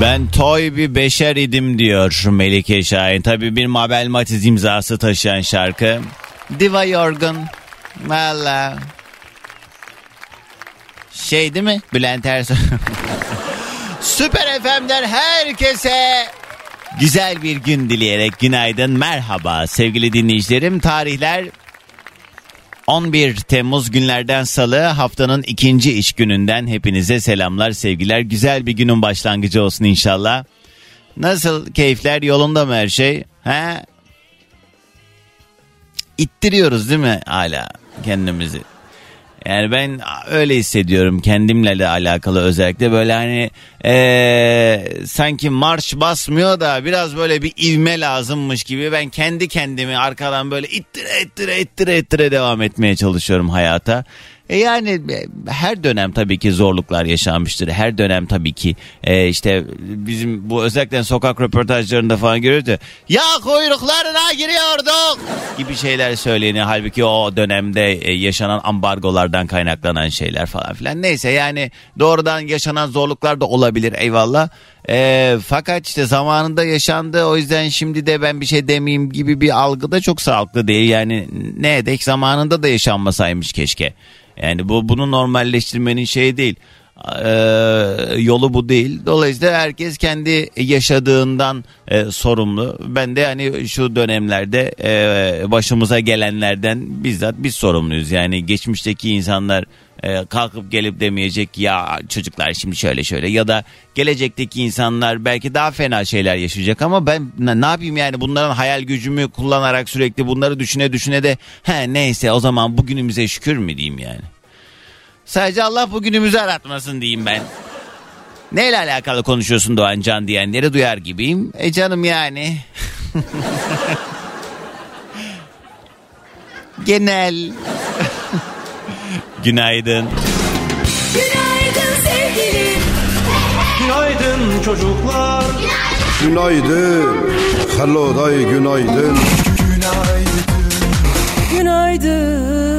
Ben toy bir beşer idim diyor Melike Şahin. Tabii bir Mabel Matiz imzası taşıyan şarkı. Diva Yorgun. Valla. Şey değil mi? Bülent Ersoy. Süper FM'den herkese güzel bir gün dileyerek günaydın merhaba sevgili dinleyicilerim. Tarihler 11 Temmuz günlerden salı haftanın ikinci iş gününden hepinize selamlar sevgiler. Güzel bir günün başlangıcı olsun inşallah. Nasıl keyifler yolunda mı her şey? He? İttiriyoruz değil mi hala kendimizi? Yani ben öyle hissediyorum kendimle de alakalı özellikle böyle hani ee, sanki marş basmıyor da biraz böyle bir ivme lazımmış gibi ben kendi kendimi arkadan böyle ittire ittire ittire ittire devam etmeye çalışıyorum hayata. E yani e, her dönem tabii ki zorluklar yaşanmıştır. Her dönem tabii ki e, işte bizim bu özellikle sokak röportajlarında falan görüyoruz ya ya kuyruklarına giriyorduk gibi şeyler söyleniyor. Halbuki o dönemde e, yaşanan ambargolardan kaynaklanan şeyler falan filan. Neyse yani doğrudan yaşanan zorluklar da olabilir eyvallah. E, fakat işte zamanında yaşandı o yüzden şimdi de ben bir şey demeyeyim gibi bir algı da çok sağlıklı değil. Yani ne edek zamanında da yaşanmasaymış keşke. Yani bu bunu normalleştirmenin şeyi değil. Ee, yolu bu değil. Dolayısıyla herkes kendi yaşadığından e, sorumlu. Ben de hani şu dönemlerde e, başımıza gelenlerden bizzat biz sorumluyuz. Yani geçmişteki insanlar e, kalkıp gelip demeyecek ya çocuklar şimdi şöyle şöyle ya da gelecekteki insanlar belki daha fena şeyler yaşayacak ama ben ne yapayım yani bunların hayal gücümü kullanarak sürekli bunları düşüne düşüne de he neyse o zaman bugünümüze şükür mü diyeyim yani. Sadece Allah bugünümüzü aratmasın diyeyim ben. Neyle alakalı konuşuyorsun Doğan Can diyenleri duyar gibiyim. E canım yani. Genel. Günaydın. Günaydın sevgilim. Günaydın çocuklar. Günaydın. Hello day günaydın. Her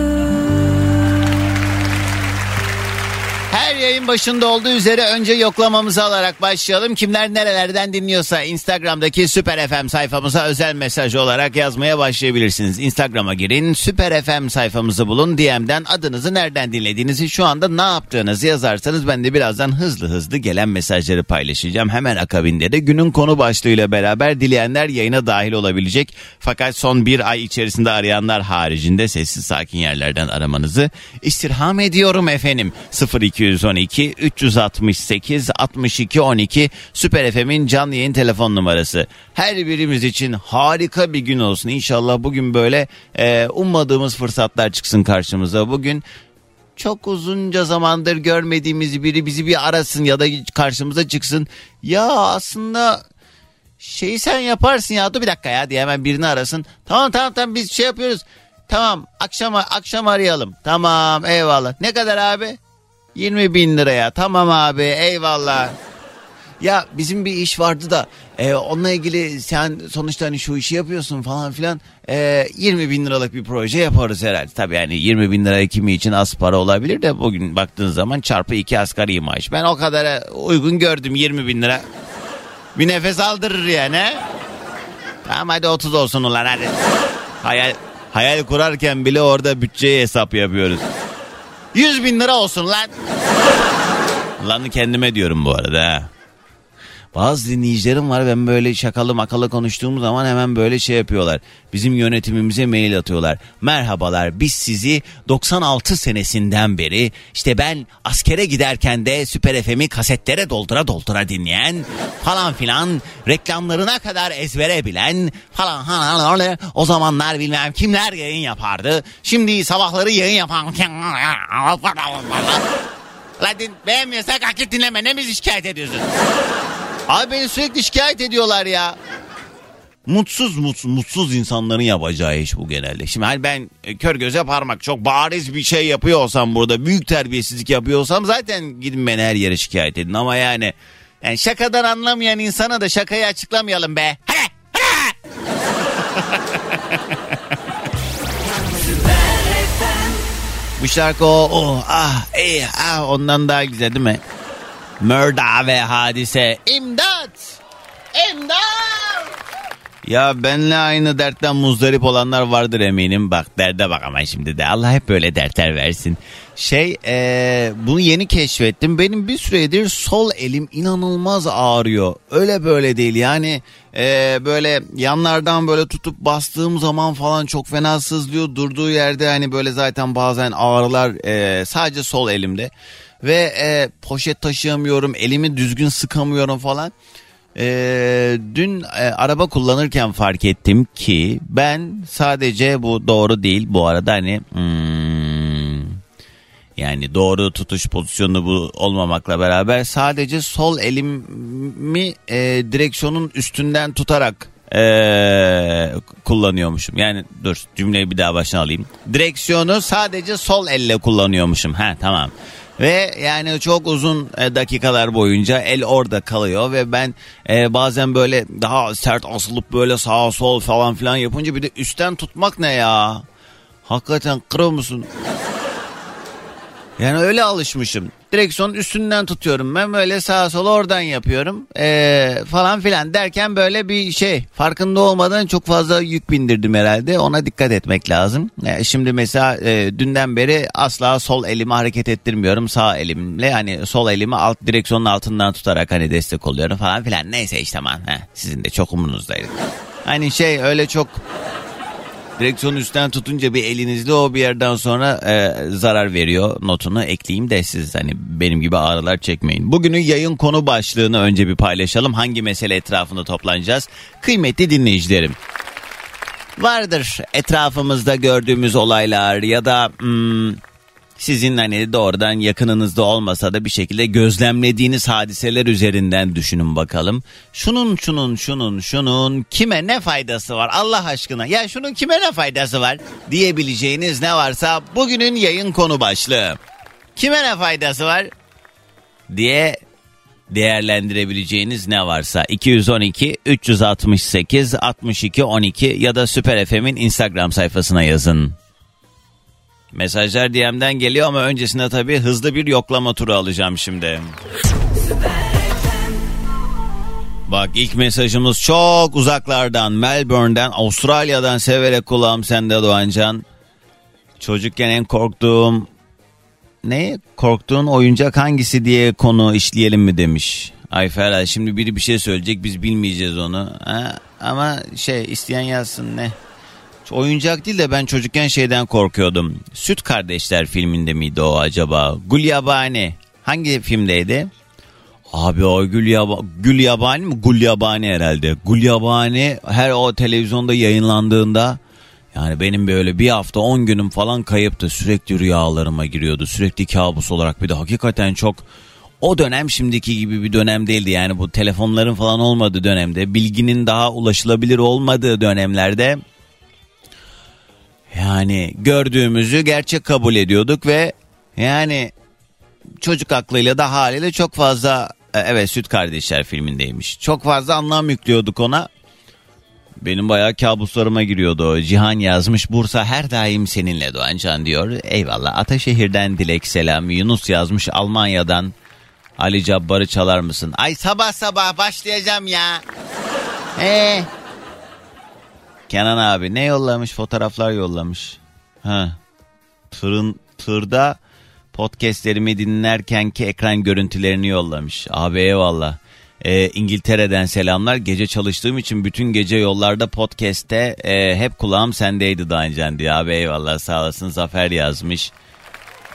yayın başında olduğu üzere önce yoklamamızı alarak başlayalım. Kimler nerelerden dinliyorsa Instagram'daki Süper FM sayfamıza özel mesaj olarak yazmaya başlayabilirsiniz. Instagram'a girin, Süper FM sayfamızı bulun. DM'den adınızı nereden dinlediğinizi şu anda ne yaptığınızı yazarsanız ben de birazdan hızlı hızlı gelen mesajları paylaşacağım. Hemen akabinde de günün konu başlığıyla beraber dileyenler yayına dahil olabilecek. Fakat son bir ay içerisinde arayanlar haricinde sessiz sakin yerlerden aramanızı istirham ediyorum efendim. 0212 368 62 12 Süper FM'in canlı yayın telefon numarası. Her birimiz için harika bir gün olsun. İnşallah bugün böyle e, ummadığımız fırsatlar çıksın karşımıza. Bugün çok uzunca zamandır görmediğimiz biri bizi bir arasın ya da karşımıza çıksın. Ya aslında şeyi sen yaparsın ya dur bir dakika ya diye hemen birini arasın. Tamam tamam tamam biz şey yapıyoruz. Tamam akşam akşam arayalım. Tamam eyvallah. Ne kadar abi? 20 bin liraya. Tamam abi eyvallah. Ya bizim bir iş vardı da e, onunla ilgili sen sonuçta hani şu işi yapıyorsun falan filan e, 20 bin liralık bir proje yaparız herhalde. Tabii yani 20 bin lira kimi için az para olabilir de bugün baktığın zaman çarpı iki asgari maaş. Ben o kadar uygun gördüm 20 bin lira. Bir nefes aldırır yani. Tamam hadi 30 olsun ulan hadi. Hayal, hayal kurarken bile orada bütçeye hesap yapıyoruz. 100 bin lira olsun lan. Lan kendime diyorum bu arada. Bazı dinleyicilerim var ben böyle şakalı makalı konuştuğum zaman hemen böyle şey yapıyorlar. Bizim yönetimimize mail atıyorlar. Merhabalar biz sizi 96 senesinden beri işte ben askere giderken de Süper FM'i kasetlere doldura doldura dinleyen falan filan reklamlarına kadar ezbere bilen falan falan o zamanlar bilmem kimler yayın yapardı. Şimdi sabahları yayın yapan Lan beğenmiyorsak hak et dinleme ne bizi şikayet ediyorsun? Abi beni sürekli şikayet ediyorlar ya. mutsuz mutsuz mutsuz insanların yapacağı iş bu genelde. Şimdi hani ben e, kör göze parmak çok bariz bir şey yapıyor olsam burada büyük terbiyesizlik yapıyor olsam zaten gidin beni her yere şikayet edin ama yani yani şakadan anlamayan insana da şakayı açıklamayalım be. Bu şarkı o, o ah ey ah ondan daha güzel değil mi? Mörda ve hadise imdat imdat ya benle aynı dertten muzdarip olanlar vardır eminim. Bak derde bak ama şimdi de. Allah hep böyle dertler versin. Şey ee, bunu yeni keşfettim. Benim bir süredir sol elim inanılmaz ağrıyor. Öyle böyle değil yani ee, böyle yanlardan böyle tutup bastığım zaman falan çok fena sızlıyor. Durduğu yerde hani böyle zaten bazen ağrılar ee, sadece sol elimde. Ve ee, poşet taşıyamıyorum elimi düzgün sıkamıyorum falan. Ee, dün e, araba kullanırken fark ettim ki ben sadece bu doğru değil bu arada hani hmm, yani doğru tutuş pozisyonu bu olmamakla beraber sadece sol elimi e, direksiyonun üstünden tutarak e, kullanıyormuşum. Yani dur cümleyi bir daha başına alayım. Direksiyonu sadece sol elle kullanıyormuşum. Ha tamam. Ve yani çok uzun e, dakikalar boyunca el orada kalıyor ve ben e, bazen böyle daha sert asılıp böyle sağa sol falan filan yapınca bir de üstten tutmak ne ya? Hakikaten kırıyor musun? Yani öyle alışmışım. Direksiyonun üstünden tutuyorum ben böyle sağa sola oradan yapıyorum ee, falan filan derken böyle bir şey farkında olmadan çok fazla yük bindirdim herhalde ona dikkat etmek lazım. Ee, şimdi mesela e, dünden beri asla sol elimi hareket ettirmiyorum sağ elimle hani sol elimi alt direksiyonun altından tutarak hani destek oluyorum falan filan neyse işte aman sizin de çok umurunuzdaydı. Hani şey öyle çok Direksiyonu üstten tutunca bir elinizle o bir yerden sonra e, zarar veriyor notunu ekleyeyim de siz hani benim gibi ağrılar çekmeyin. Bugünün yayın konu başlığını önce bir paylaşalım. Hangi mesele etrafında toplanacağız? Kıymetli dinleyicilerim. Vardır etrafımızda gördüğümüz olaylar ya da hmm, sizin hani doğrudan yakınınızda olmasa da bir şekilde gözlemlediğiniz hadiseler üzerinden düşünün bakalım. Şunun şunun şunun şunun kime ne faydası var Allah aşkına ya şunun kime ne faydası var diyebileceğiniz ne varsa bugünün yayın konu başlığı. Kime ne faydası var diye değerlendirebileceğiniz ne varsa 212 368 62 12 ya da Süper FM'in Instagram sayfasına yazın. Mesajlar DM'den geliyor ama öncesinde tabii hızlı bir yoklama turu alacağım şimdi. Bak ilk mesajımız çok uzaklardan Melbourne'den Avustralya'dan severek kulağım sende Doğancan. Çocukken en korktuğum ne korktuğun oyuncak hangisi diye konu işleyelim mi demiş. Ay Ferhat şimdi biri bir şey söyleyecek biz bilmeyeceğiz onu. Ha, ama şey isteyen yazsın ne? Oyuncak değil de ben çocukken şeyden korkuyordum. Süt Kardeşler filminde miydi o acaba? Gulyabani. Hangi filmdeydi? Abi o Gülyaba, Gülyabani mi? Gulyabani herhalde. Gulyabani her o televizyonda yayınlandığında yani benim böyle bir hafta 10 günüm falan kayıptı. Sürekli rüyalarıma giriyordu. Sürekli kabus olarak bir de hakikaten çok o dönem şimdiki gibi bir dönem değildi. Yani bu telefonların falan olmadığı dönemde, bilginin daha ulaşılabilir olmadığı dönemlerde yani gördüğümüzü gerçek kabul ediyorduk ve yani çocuk aklıyla da haliyle çok fazla e, evet Süt Kardeşler filmindeymiş. Çok fazla anlam yüklüyorduk ona. Benim bayağı kabuslarıma giriyordu. Cihan yazmış Bursa her daim seninle Doğancan diyor. Eyvallah Ataşehir'den dilek selam. Yunus yazmış Almanya'dan. Ali Cabbar'ı çalar mısın? Ay sabah sabah başlayacağım ya. Eee Kenan abi ne yollamış? Fotoğraflar yollamış. Ha. Tırın tırda podcastlerimi dinlerkenki ekran görüntülerini yollamış. Abi eyvallah. Ee, İngiltere'den selamlar. Gece çalıştığım için bütün gece yollarda podcast'te e, hep kulağım sendeydi daha önce diye. Abi eyvallah sağ olasın. Zafer yazmış.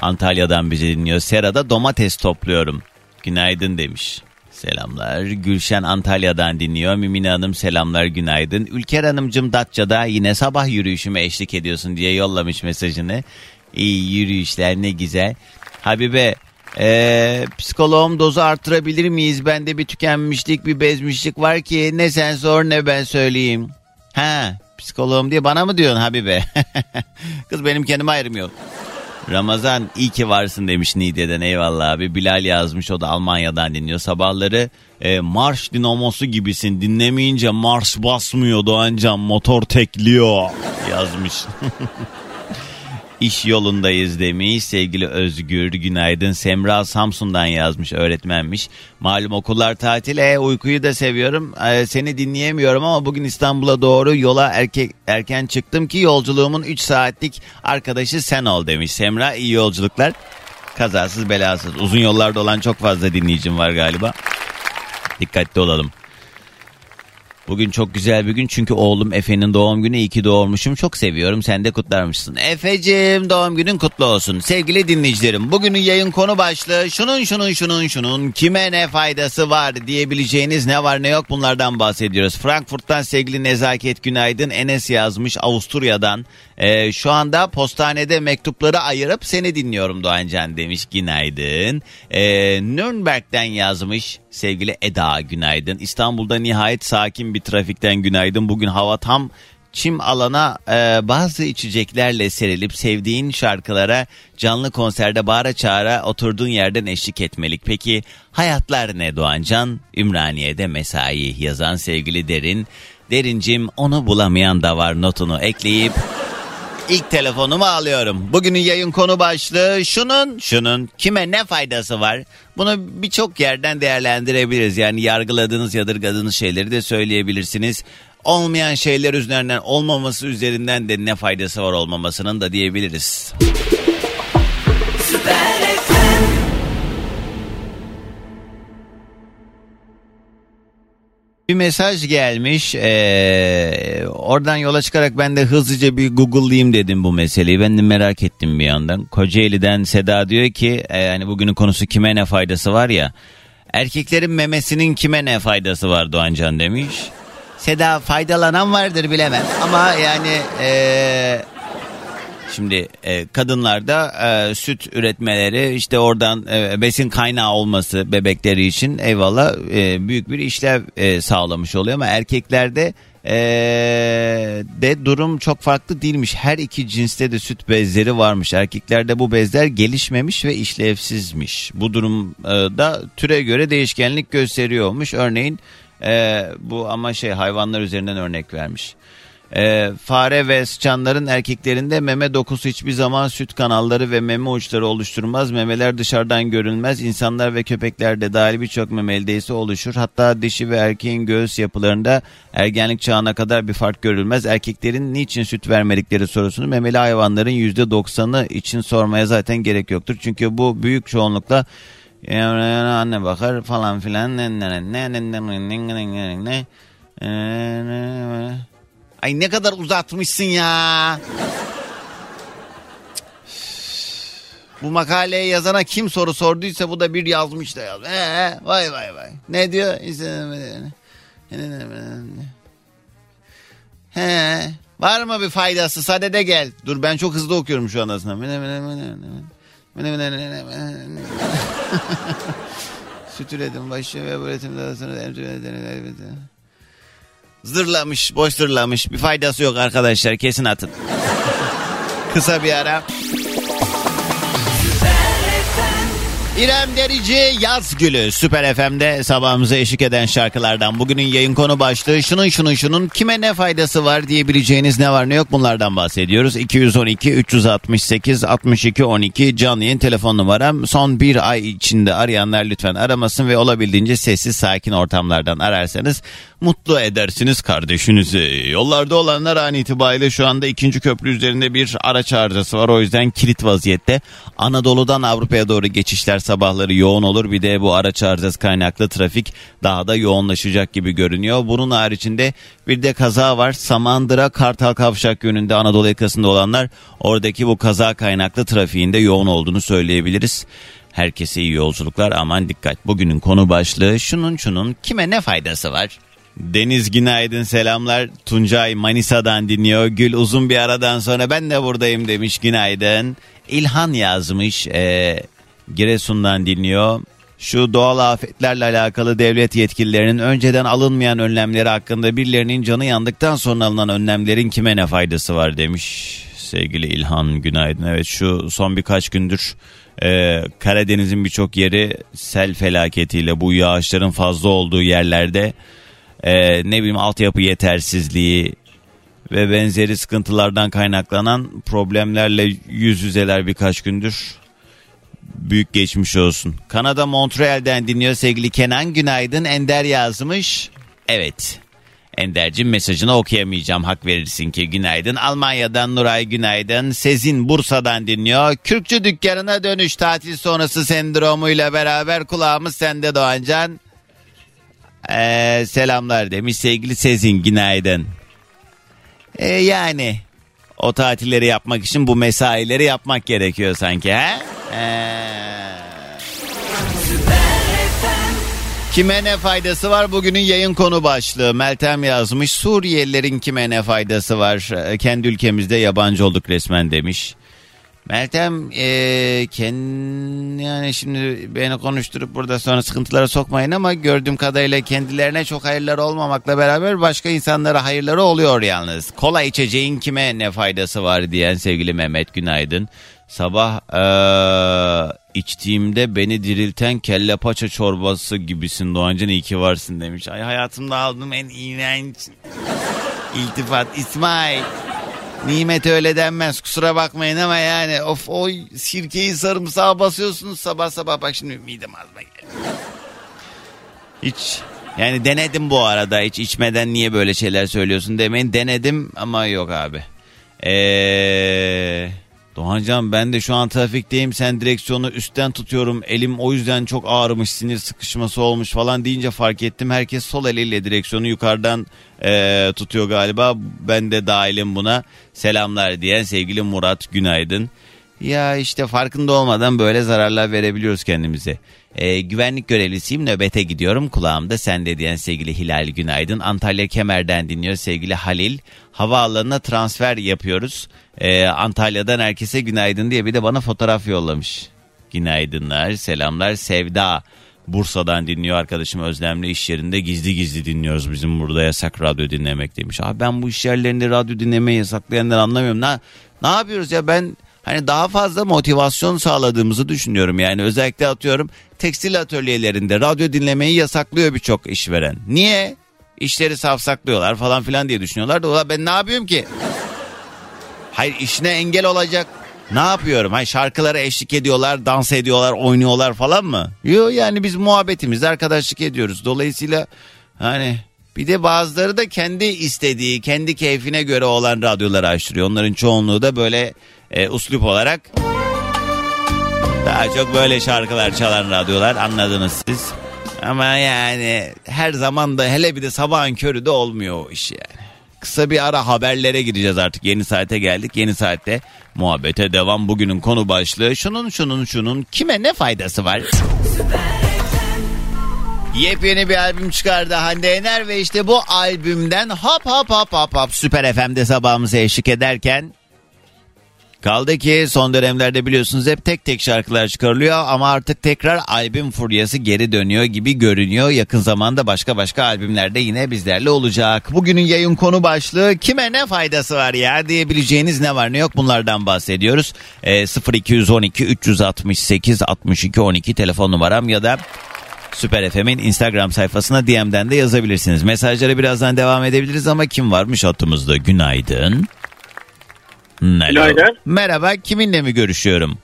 Antalya'dan bizi dinliyor. Serada domates topluyorum. Günaydın demiş. Selamlar. Gülşen Antalya'dan dinliyor. Mimine Hanım selamlar günaydın. Ülker Hanımcım Datça'da yine sabah yürüyüşüme eşlik ediyorsun diye yollamış mesajını. İyi yürüyüşler ne güzel. Habibe ee, psikoloğum dozu artırabilir miyiz? Bende bir tükenmişlik bir bezmişlik var ki ne sen sor ne ben söyleyeyim. Ha psikoloğum diye bana mı diyorsun Habibe? Kız benim kendime ayrım yok. Ramazan iyi ki varsın demiş Niğde'den eyvallah abi. Bilal yazmış o da Almanya'dan dinliyor. Sabahları e, marş dinamosu gibisin dinlemeyince marş basmıyor Doğancan motor tekliyor yazmış. İş yolundayız demiş. Sevgili Özgür günaydın. Semra Samsun'dan yazmış öğretmenmiş. Malum okullar tatil. E, uykuyu da seviyorum. E, seni dinleyemiyorum ama bugün İstanbul'a doğru yola erke, erken çıktım ki yolculuğumun 3 saatlik arkadaşı sen ol demiş. Semra iyi yolculuklar. Kazasız belasız. Uzun yollarda olan çok fazla dinleyicim var galiba. Dikkatli olalım. Bugün çok güzel bir gün çünkü oğlum Efe'nin doğum günü. İyi ki doğurmuşum. Çok seviyorum. Sen de kutlarmışsın. Efe'cim doğum günün kutlu olsun. Sevgili dinleyicilerim bugünün yayın konu başlığı şunun şunun şunun şunun kime ne faydası var diyebileceğiniz ne var ne yok bunlardan bahsediyoruz. Frankfurt'tan sevgili Nezaket Günaydın Enes yazmış Avusturya'dan. Ee, şu anda postanede mektupları ayırıp seni dinliyorum Doğancan demiş günaydın. Ee, Nürnberg'den yazmış sevgili Eda günaydın. İstanbul'da nihayet sakin bir trafikten günaydın. Bugün hava tam çim alana e, bazı içeceklerle serilip sevdiğin şarkılara canlı konserde bağıra çağıra oturduğun yerden eşlik etmelik. Peki hayatlar ne Doğancan? Ümraniye'de mesai yazan sevgili Derin. Derincim onu bulamayan da var notunu ekleyip İlk telefonumu alıyorum. Bugünün yayın konu başlığı şunun şunun kime ne faydası var? Bunu birçok yerden değerlendirebiliriz. Yani yargıladığınız yadırgadığınız şeyleri de söyleyebilirsiniz. Olmayan şeyler üzerinden olmaması üzerinden de ne faydası var olmamasının da diyebiliriz. Bir mesaj gelmiş. Ee, oradan yola çıkarak ben de hızlıca bir Google'layayım dedim bu meseleyi. Ben de merak ettim bir yandan. Kocaeli'den Seda diyor ki e, yani bugünün konusu kime ne faydası var ya. Erkeklerin memesinin kime ne faydası var Doğancan demiş. Seda faydalanan vardır bilemem ama yani e, Şimdi e, kadınlarda e, süt üretmeleri işte oradan e, besin kaynağı olması bebekleri için eyvallah e, büyük bir işlev e, sağlamış oluyor ama erkeklerde e, de durum çok farklı değilmiş. Her iki cinste de süt bezleri varmış. Erkeklerde bu bezler gelişmemiş ve işlevsizmiş. Bu durumda türe göre değişkenlik gösteriyormuş. Örneğin e, bu ama şey hayvanlar üzerinden örnek vermiş. Ee, fare ve sıçanların erkeklerinde meme dokusu hiçbir zaman süt kanalları ve meme uçları oluşturmaz. Memeler dışarıdan görünmez. İnsanlar ve köpeklerde dahil birçok memeli ise oluşur. Hatta dişi ve erkeğin göğüs yapılarında ergenlik çağına kadar bir fark görülmez. Erkeklerin niçin süt vermedikleri sorusunu memeli hayvanların %90'ı için sormaya zaten gerek yoktur. Çünkü bu büyük çoğunlukla anne bakar falan filan ne ne ne ne ne ne ne Ay ne kadar uzatmışsın ya. Bu makaleyi yazana kim soru sorduysa bu da bir yazmış da yaz. Ee, vay vay vay. Ne diyor? He, var mı bir faydası? Sadede gel. Dur ben çok hızlı okuyorum şu an aslında. Süt üretim başlıyor ve bu üretimden sonra Zırlamış, boş zırlamış. Bir faydası yok arkadaşlar. Kesin atın. Kısa bir ara. İrem Derici Yaz Gülü Süper FM'de sabahımıza eşlik eden şarkılardan bugünün yayın konu başlığı şunun şunun şunun kime ne faydası var diyebileceğiniz ne var ne yok bunlardan bahsediyoruz. 212 368 62 12 canlı yayın telefon numaram son bir ay içinde arayanlar lütfen aramasın ve olabildiğince sessiz sakin ortamlardan ararsanız mutlu edersiniz kardeşinizi. Yollarda olanlar an itibariyle şu anda ikinci köprü üzerinde bir araç arızası var. O yüzden kilit vaziyette. Anadolu'dan Avrupa'ya doğru geçişler sabahları yoğun olur. Bir de bu araç arızası kaynaklı trafik daha da yoğunlaşacak gibi görünüyor. Bunun haricinde bir de kaza var. Samandıra Kartal Kavşak yönünde Anadolu yakasında olanlar oradaki bu kaza kaynaklı trafiğinde yoğun olduğunu söyleyebiliriz. Herkese iyi yolculuklar aman dikkat. Bugünün konu başlığı şunun şunun kime ne faydası var? Deniz günaydın selamlar. Tuncay Manisa'dan dinliyor. Gül uzun bir aradan sonra ben de buradayım demiş günaydın. İlhan yazmış. E, Giresun'dan dinliyor. Şu doğal afetlerle alakalı devlet yetkililerinin önceden alınmayan önlemleri hakkında birilerinin canı yandıktan sonra alınan önlemlerin kime ne faydası var demiş sevgili İlhan Günaydın. Evet şu son birkaç gündür e, Karadeniz'in birçok yeri sel felaketiyle bu yağışların fazla olduğu yerlerde e, ne bileyim altyapı yetersizliği ve benzeri sıkıntılardan kaynaklanan problemlerle yüz yüzeler birkaç gündür. Büyük geçmiş olsun. Kanada Montreal'den dinliyor sevgili Kenan Günaydın. Ender yazmış. Evet. Ender'cim mesajını okuyamayacağım hak verirsin ki günaydın. Almanya'dan Nuray günaydın. Sezin Bursa'dan dinliyor. Kürkçü dükkanına dönüş tatil sonrası sendromuyla beraber kulağımız sende Doğancan. Ee, selamlar demiş sevgili Sezin günaydın. Ee, yani o tatilleri yapmak için bu mesaileri yapmak gerekiyor sanki ha? Ee, Kime ne faydası var? Bugünün yayın konu başlığı. Meltem yazmış. Suriyelilerin kime ne faydası var? Ee, Kendi ülkemizde yabancı olduk resmen demiş. Meltem ee, kend, yani şimdi beni konuşturup burada sonra sıkıntılara sokmayın ama gördüğüm kadarıyla kendilerine çok hayırları olmamakla beraber başka insanlara hayırları oluyor yalnız. Kola içeceğin kime ne faydası var diyen sevgili Mehmet Günaydın. Sabah ee, içtiğimde beni dirilten kelle paça çorbası gibisin Doğancan iyi ki varsın demiş. Ay hayatımda aldığım en iğrenç iltifat İsmail. Nimet öyle denmez kusura bakmayın ama yani of o sirkeyi sarımsağa basıyorsunuz sabah sabah bak şimdi midem ağzıma geldi. Hiç yani denedim bu arada hiç içmeden niye böyle şeyler söylüyorsun demeyin denedim ama yok abi. Eee... Doğancan ben de şu an trafikteyim. Sen direksiyonu üstten tutuyorum. Elim o yüzden çok ağrımış sinir sıkışması olmuş falan deyince fark ettim. Herkes sol eliyle direksiyonu yukarıdan eee, tutuyor galiba. Ben de dahilim buna. Selamlar diyen sevgili Murat günaydın. Ya işte farkında olmadan böyle zararlar verebiliyoruz kendimize. Ee, güvenlik görevlisiyim nöbete gidiyorum kulağımda sende diyen sevgili Hilal Günaydın. Antalya Kemer'den dinliyor sevgili Halil. Havaalanına transfer yapıyoruz. Ee, Antalya'dan herkese günaydın diye bir de bana fotoğraf yollamış. Günaydınlar selamlar Sevda. Bursa'dan dinliyor arkadaşım Özlem'le iş yerinde gizli gizli dinliyoruz bizim burada yasak radyo dinlemek demiş. Abi ben bu iş yerlerinde radyo dinlemeyi yasaklayanları anlamıyorum. Ne, ne yapıyoruz ya ben hani daha fazla motivasyon sağladığımızı düşünüyorum. Yani özellikle atıyorum tekstil atölyelerinde radyo dinlemeyi yasaklıyor birçok işveren. Niye? İşleri safsaklıyorlar falan filan diye düşünüyorlar da "Ulan ben ne yapıyorum ki? Hayır işine engel olacak. Ne yapıyorum? Hayır şarkılara eşlik ediyorlar, dans ediyorlar, oynuyorlar falan mı? Yok yani biz muhabbetimizde arkadaşlık ediyoruz. Dolayısıyla hani bir de bazıları da kendi istediği, kendi keyfine göre olan radyoları açtırıyor. Onların çoğunluğu da böyle e, uslup olarak daha çok böyle şarkılar çalan radyolar anladınız siz. Ama yani her zaman da hele bir de sabahın körü de olmuyor o iş yani. Kısa bir ara haberlere gireceğiz artık. Yeni saate geldik. Yeni saatte muhabbete devam. Bugünün konu başlığı şunun şunun şunun kime ne faydası var? Yepyeni bir albüm çıkardı Hande Yener ve işte bu albümden hop hop hop hop hop Süper FM'de sabahımıza eşlik ederken Kaldı ki son dönemlerde biliyorsunuz hep tek tek şarkılar çıkarılıyor ama artık tekrar albüm furyası geri dönüyor gibi görünüyor. Yakın zamanda başka başka albümlerde yine bizlerle olacak. Bugünün yayın konu başlığı kime ne faydası var ya diyebileceğiniz ne var ne yok bunlardan bahsediyoruz. Ee, 0212 368 62 12 telefon numaram ya da Süper FM'in Instagram sayfasına DM'den de yazabilirsiniz. Mesajlara birazdan devam edebiliriz ama kim varmış hattımızda? Günaydın. Merhaba. Günaydın. Merhaba kiminle mi görüşüyorum?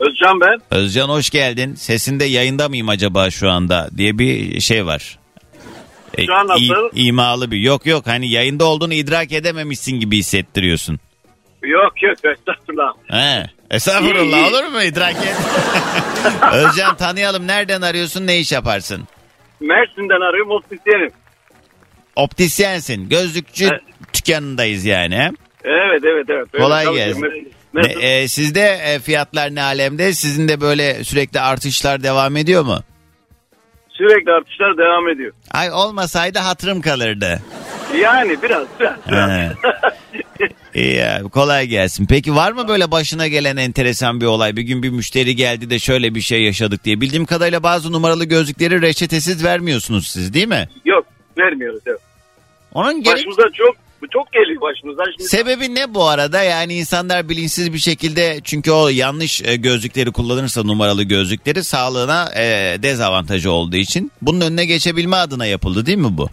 Özcan ben. Özcan hoş geldin. Sesinde yayında mıyım acaba şu anda diye bir şey var. E, Şu an nasıl? i- imalı bir. Yok yok hani yayında olduğunu idrak edememişsin gibi hissettiriyorsun. Yok yok estağfurullah. He. Estağfurullah İyi, iyi. olur mu idrak et? Özcan tanıyalım nereden arıyorsun ne iş yaparsın? Mersin'den arıyorum optisyenim. Optisyensin. Gözlükçü Evet. dükkanındayız yani. Evet evet evet. Öyle Kolay gelsin. Mes- e, sizde e, fiyatlar ne alemde? Sizin de böyle sürekli artışlar devam ediyor mu? Sürekli artışlar devam ediyor. Ay olmasaydı hatırım kalırdı. Yani biraz biraz. biraz. He. İyi abi kolay gelsin. Peki var mı böyle başına gelen enteresan bir olay? Bir gün bir müşteri geldi de şöyle bir şey yaşadık diye. Bildiğim kadarıyla bazı numaralı gözlükleri reçetesiz vermiyorsunuz siz değil mi? Yok vermiyoruz. Evet. Onun gerek... Başımıza çok çok geliyor başımıza. Şimdi Sebebi ne bu arada? Yani insanlar bilinçsiz bir şekilde çünkü o yanlış e, gözlükleri kullanırsa numaralı gözlükleri sağlığına e, dezavantajı olduğu için bunun önüne geçebilme adına yapıldı değil mi bu?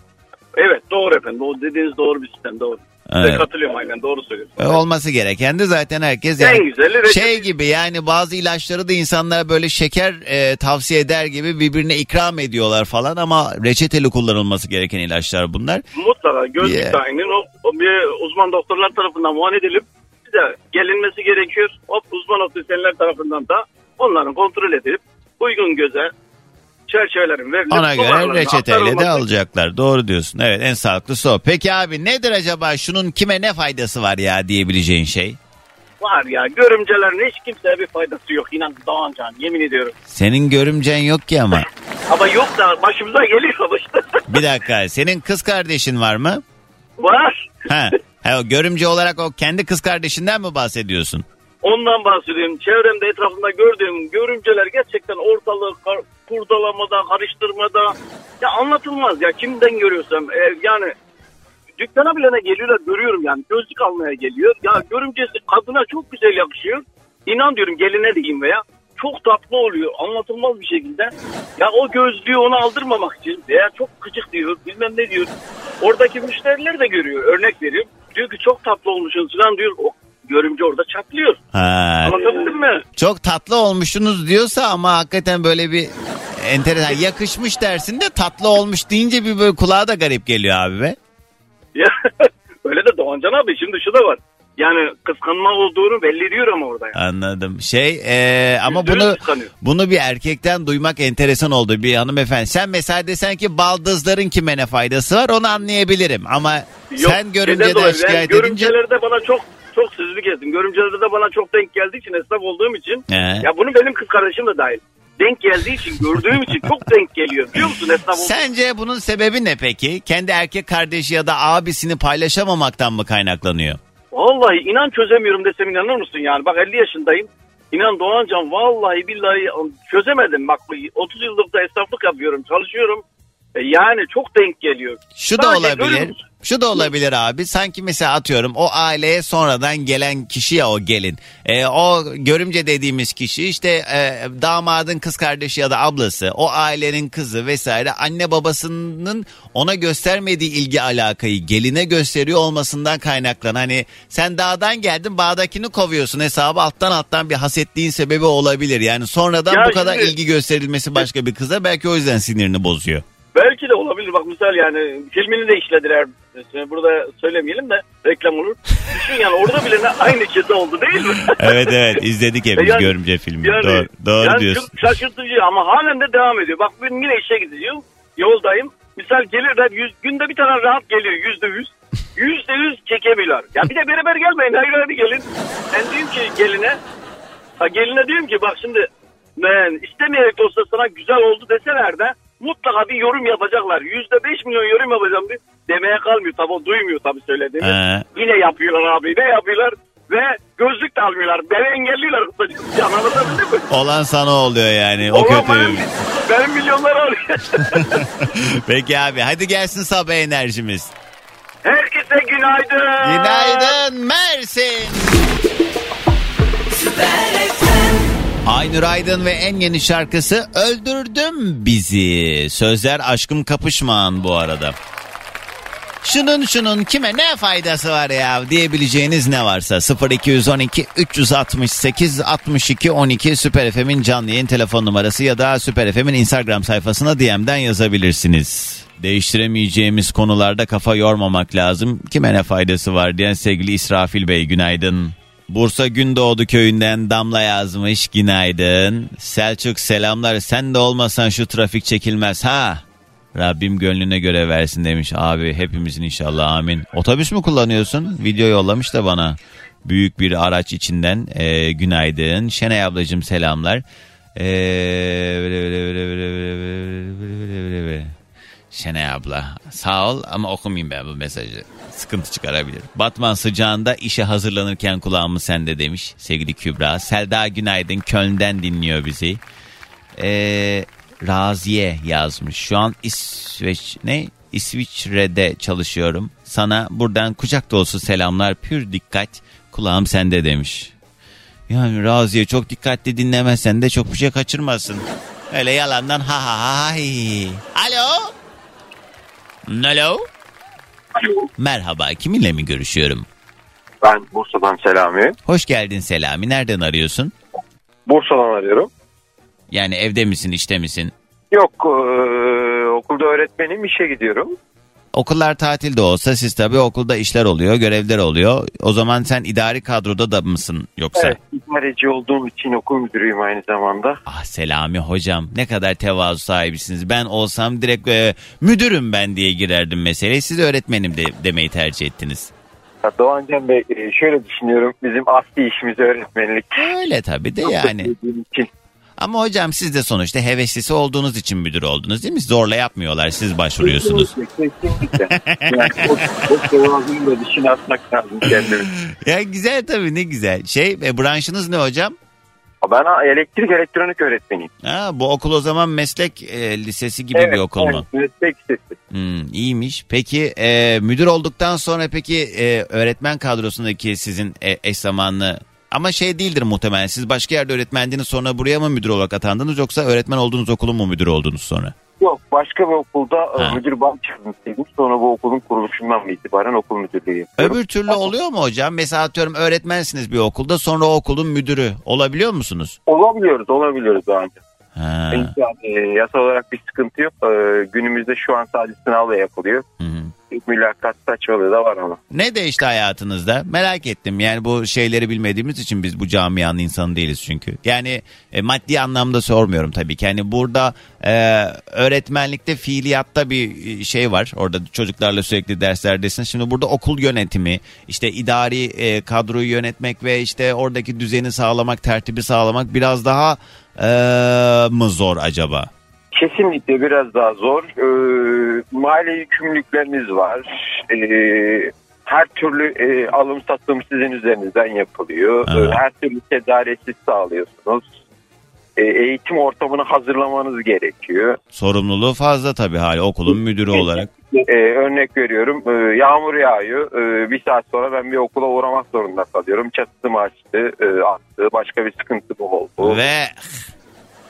evet doğru efendim. O dediğiniz doğru bir sistem doğru. Evet. katılıyorum aynen doğru söylüyorsunuz. E, Olması gereken de zaten herkes En yani güzeli reçete. şey gibi yani bazı ilaçları da insanlar böyle şeker e, tavsiye eder gibi birbirine ikram ediyorlar falan ama reçeteli kullanılması gereken ilaçlar bunlar. Mutlaka gözlük Yeah. aynen o, o bir uzman doktorlar tarafından muayene edilip size gelinmesi gerekiyor. O uzman optisyenler tarafından da onların kontrol edilip uygun göze çerçevelerin verilip Ona göre reçeteyle de alacaklar. Doğru diyorsun. Evet en sağlıklısı o. Peki abi nedir acaba şunun kime ne faydası var ya diyebileceğin şey? Var ya görümcelerin hiç kimseye bir faydası yok. İnan Doğancan yemin ediyorum. Senin görümcen yok ki ama. Ama yok da başımıza geliyor işte. Bir dakika senin kız kardeşin var mı? Var. Ha. ha görümce olarak o kendi kız kardeşinden mi bahsediyorsun? Ondan bahsediyorum. Çevremde etrafında gördüğüm görümceler gerçekten ortalığı kar- kurdalamada, karıştırmada. Ya anlatılmaz ya kimden görüyorsam. e, yani dükkana bile ne geliyorlar görüyorum yani. Gözlük almaya geliyor. Ya görümcesi kadına çok güzel yakışıyor. İnan diyorum geline diyeyim veya çok tatlı oluyor anlatılmaz bir şekilde. Ya o gözlüğü ona aldırmamak için veya çok gıcık diyor bilmem ne diyor. Oradaki müşteriler de görüyor örnek veriyor. Diyor ki çok tatlı olmuşsun falan diyor. O görümce orada çatlıyor. Ha. Anlatabildim mi? Çok tatlı olmuşsunuz diyorsa ama hakikaten böyle bir enteresan yakışmış dersin de tatlı olmuş deyince bir böyle kulağa da garip geliyor abi be. Ya, öyle de Doğancan abi şimdi şu da var. Yani kıskanma olduğunu belli ediyor ama orada yani. Anladım. Şey e, ama bunu kıskanıyor. bunu bir erkekten duymak enteresan oldu bir hanımefendi. Sen mesela desen ki baldızların kime ne faydası var onu anlayabilirim ama Yok, sen şeyden görümceden şikayet edince Görümcelerde bana çok çok sözlük ettim. Görümcelerde de bana çok denk geldiği için esnaf olduğum için. He. Ya bunu benim kız kardeşim de dahil. Denk geldiği için gördüğüm için çok denk geliyor. Biliyor musun esnaf olduğum Sence bunun sebebi ne peki? Kendi erkek kardeşi ya da abisini paylaşamamaktan mı kaynaklanıyor? Vallahi inan çözemiyorum desem inanır mısın yani? Bak 50 yaşındayım. İnan Doğancan vallahi billahi çözemedim. Bak 30 yıllık da esnaflık yapıyorum, çalışıyorum. E yani çok denk geliyor. Şu da Sadece olabilir. görüyor musun? Şu da olabilir abi. Sanki mesela atıyorum o aileye sonradan gelen kişi ya o gelin. E, o görümce dediğimiz kişi işte e, damadın kız kardeşi ya da ablası. O ailenin kızı vesaire. Anne babasının ona göstermediği ilgi alakayı geline gösteriyor olmasından kaynaklanan. Hani sen dağdan geldin bağdakini kovuyorsun hesabı alttan alttan bir hasetliğin sebebi olabilir. Yani sonradan Ya bu kadar şimdi- ilgi gösterilmesi başka bir kıza belki o yüzden sinirini bozuyor. Olabilir. Bak misal yani filmini de işlediler. Şimdi burada söylemeyelim de reklam olur. Düşün yani orada bile aynı kese oldu değil mi? Evet evet izledik hepimiz Yani- görümce filmi. Yani, doğru doğru yani diyorsun. çok şaşırtıcı ama halen de devam ediyor. Bak ben yine işe gideceğim. Yoldayım. Misal gelirler yüz, günde bir tane rahat geliyor yüzde yüz. Yüzde yüz çekemiyorlar. Ya bir de beraber gelmeyin. Hayır hadi gelin. Ben diyorum ki geline. Ha geline diyorum ki bak şimdi ben istemeyerek de olsa sana güzel oldu deseler de mutlaka bir yorum yapacaklar. Yüzde beş milyon yorum yapacağım diye demeye kalmıyor. Tabi duymuyor tabii söylediğimi. Ee, Yine yapıyorlar abi. Ne yapıyorlar? Ve gözlük de almıyorlar. Beni engelliyorlar kısacası. Anlatabildim mi? olan sana oluyor yani o Olan kötü. benim, benim milyonları alıyor. Peki abi hadi gelsin sabah enerjimiz. Herkese günaydın. Günaydın Mersin. Aynur Aydın ve en yeni şarkısı Öldürdüm Bizi. Sözler aşkım kapışman bu arada. Şunun şunun kime ne faydası var ya diyebileceğiniz ne varsa 0212 368 62 12 Süper FM'in canlı yayın telefon numarası ya da Süper FM'in Instagram sayfasına DM'den yazabilirsiniz. Değiştiremeyeceğimiz konularda kafa yormamak lazım. Kime ne faydası var diyen sevgili İsrafil Bey günaydın. Bursa Gündoğdu köyünden Damla yazmış. Günaydın. Selçuk selamlar. Sen de olmasan şu trafik çekilmez ha. Rabbim gönlüne göre versin demiş abi hepimizin inşallah amin. Otobüs mü kullanıyorsun? Video yollamış da bana. Büyük bir araç içinden e, günaydın. Şenay ablacığım selamlar. Şenay abla sağ ol ama okumayayım ben bu mesajı sıkıntı çıkarabilir. Batman sıcağında işe hazırlanırken kulağımız sende demiş sevgili Kübra. Selda Günaydın Köln'den dinliyor bizi. Ee, Raziye yazmış. Şu an İsveç ne? İsviçre'de çalışıyorum. Sana buradan kucak dolusu selamlar. Pür dikkat. Kulağım sende demiş. Yani Raziye çok dikkatli dinlemezsen de çok bir şey kaçırmasın. Öyle yalandan ha ha ha hi. Alo? Alo? Merhaba kiminle mi görüşüyorum? Ben Bursa'dan Selami. Hoş geldin Selami. Nereden arıyorsun? Bursa'dan arıyorum. Yani evde misin işte misin? Yok eee, okulda öğretmenim işe gidiyorum. Okullar tatilde olsa siz tabii okulda işler oluyor, görevler oluyor. O zaman sen idari kadroda da mısın yoksa? Evet. İdareci olduğum için okul müdürüyüm aynı zamanda. Ah Selami hocam ne kadar tevazu sahibisiniz. Ben olsam direkt e, müdürüm ben diye girerdim meseleye. Siz öğretmenim de demeyi tercih ettiniz. Ya Doğancan Bey e, şöyle düşünüyorum. Bizim asli işimiz öğretmenlik. Öyle tabii de yani. Ama hocam siz de sonuçta heveslisi olduğunuz için müdür oldunuz değil mi? Zorla yapmıyorlar siz başvuruyorsunuz. Kesinlikle. yani tevazunun da dışına atmak lazım kendimi. Ya güzel tabii ne güzel. Şey e, branşınız ne hocam? Ben elektrik elektronik öğretmeniyim. Ha, bu okul o zaman meslek e, lisesi gibi bir okul mu? Evet, meslek lisesi. Hmm, iyiymiş. Peki e, müdür olduktan sonra peki e, öğretmen kadrosundaki sizin e, eş zamanlı ama şey değildir muhtemelen. Siz başka yerde öğretmendiniz sonra buraya mı müdür olarak atandınız yoksa öğretmen olduğunuz okulun mu müdür oldunuz sonra? Yok başka bir okulda e, Ha. müdür yardımcısıydım. Sonra bu okulun kuruluşundan itibaren okul müdürlüğü yapıyorum. Öbür türlü oluyor mu hocam? Mesela atıyorum öğretmensiniz bir okulda sonra o okulun müdürü olabiliyor musunuz? Olabiliyoruz, olabiliyoruz daha önce. Ha. Yani, e, yasa olarak bir sıkıntı yok. E, günümüzde şu an sadece sınavla yapılıyor. Hı hı. Mülakat saçmalığı da var ama. Ne değişti hayatınızda? Merak ettim. Yani bu şeyleri bilmediğimiz için biz bu camianın insanı değiliz çünkü. Yani e, maddi anlamda sormuyorum tabii ki. Yani burada e, öğretmenlikte fiiliyatta bir e, şey var. Orada çocuklarla sürekli derslerdesin. Şimdi burada okul yönetimi, işte idari e, kadroyu yönetmek ve işte oradaki düzeni sağlamak, tertibi sağlamak biraz daha e, mı zor acaba? Kesinlikle biraz daha zor. E, mali yükümlülükleriniz var. E, her türlü e, alım satım sizin üzerinizden yapılıyor. Evet. Her türlü tedariği siz sağlıyorsunuz. E, eğitim ortamını hazırlamanız gerekiyor. Sorumluluğu fazla tabii hali okulun müdürü olarak. Ee, örnek veriyorum e, yağmur yağıyor. Ee, bir saat sonra ben bir okula uğramak zorunda kalıyorum. Çatısım açtı e, attı. Başka bir sıkıntı bu oldu. Ve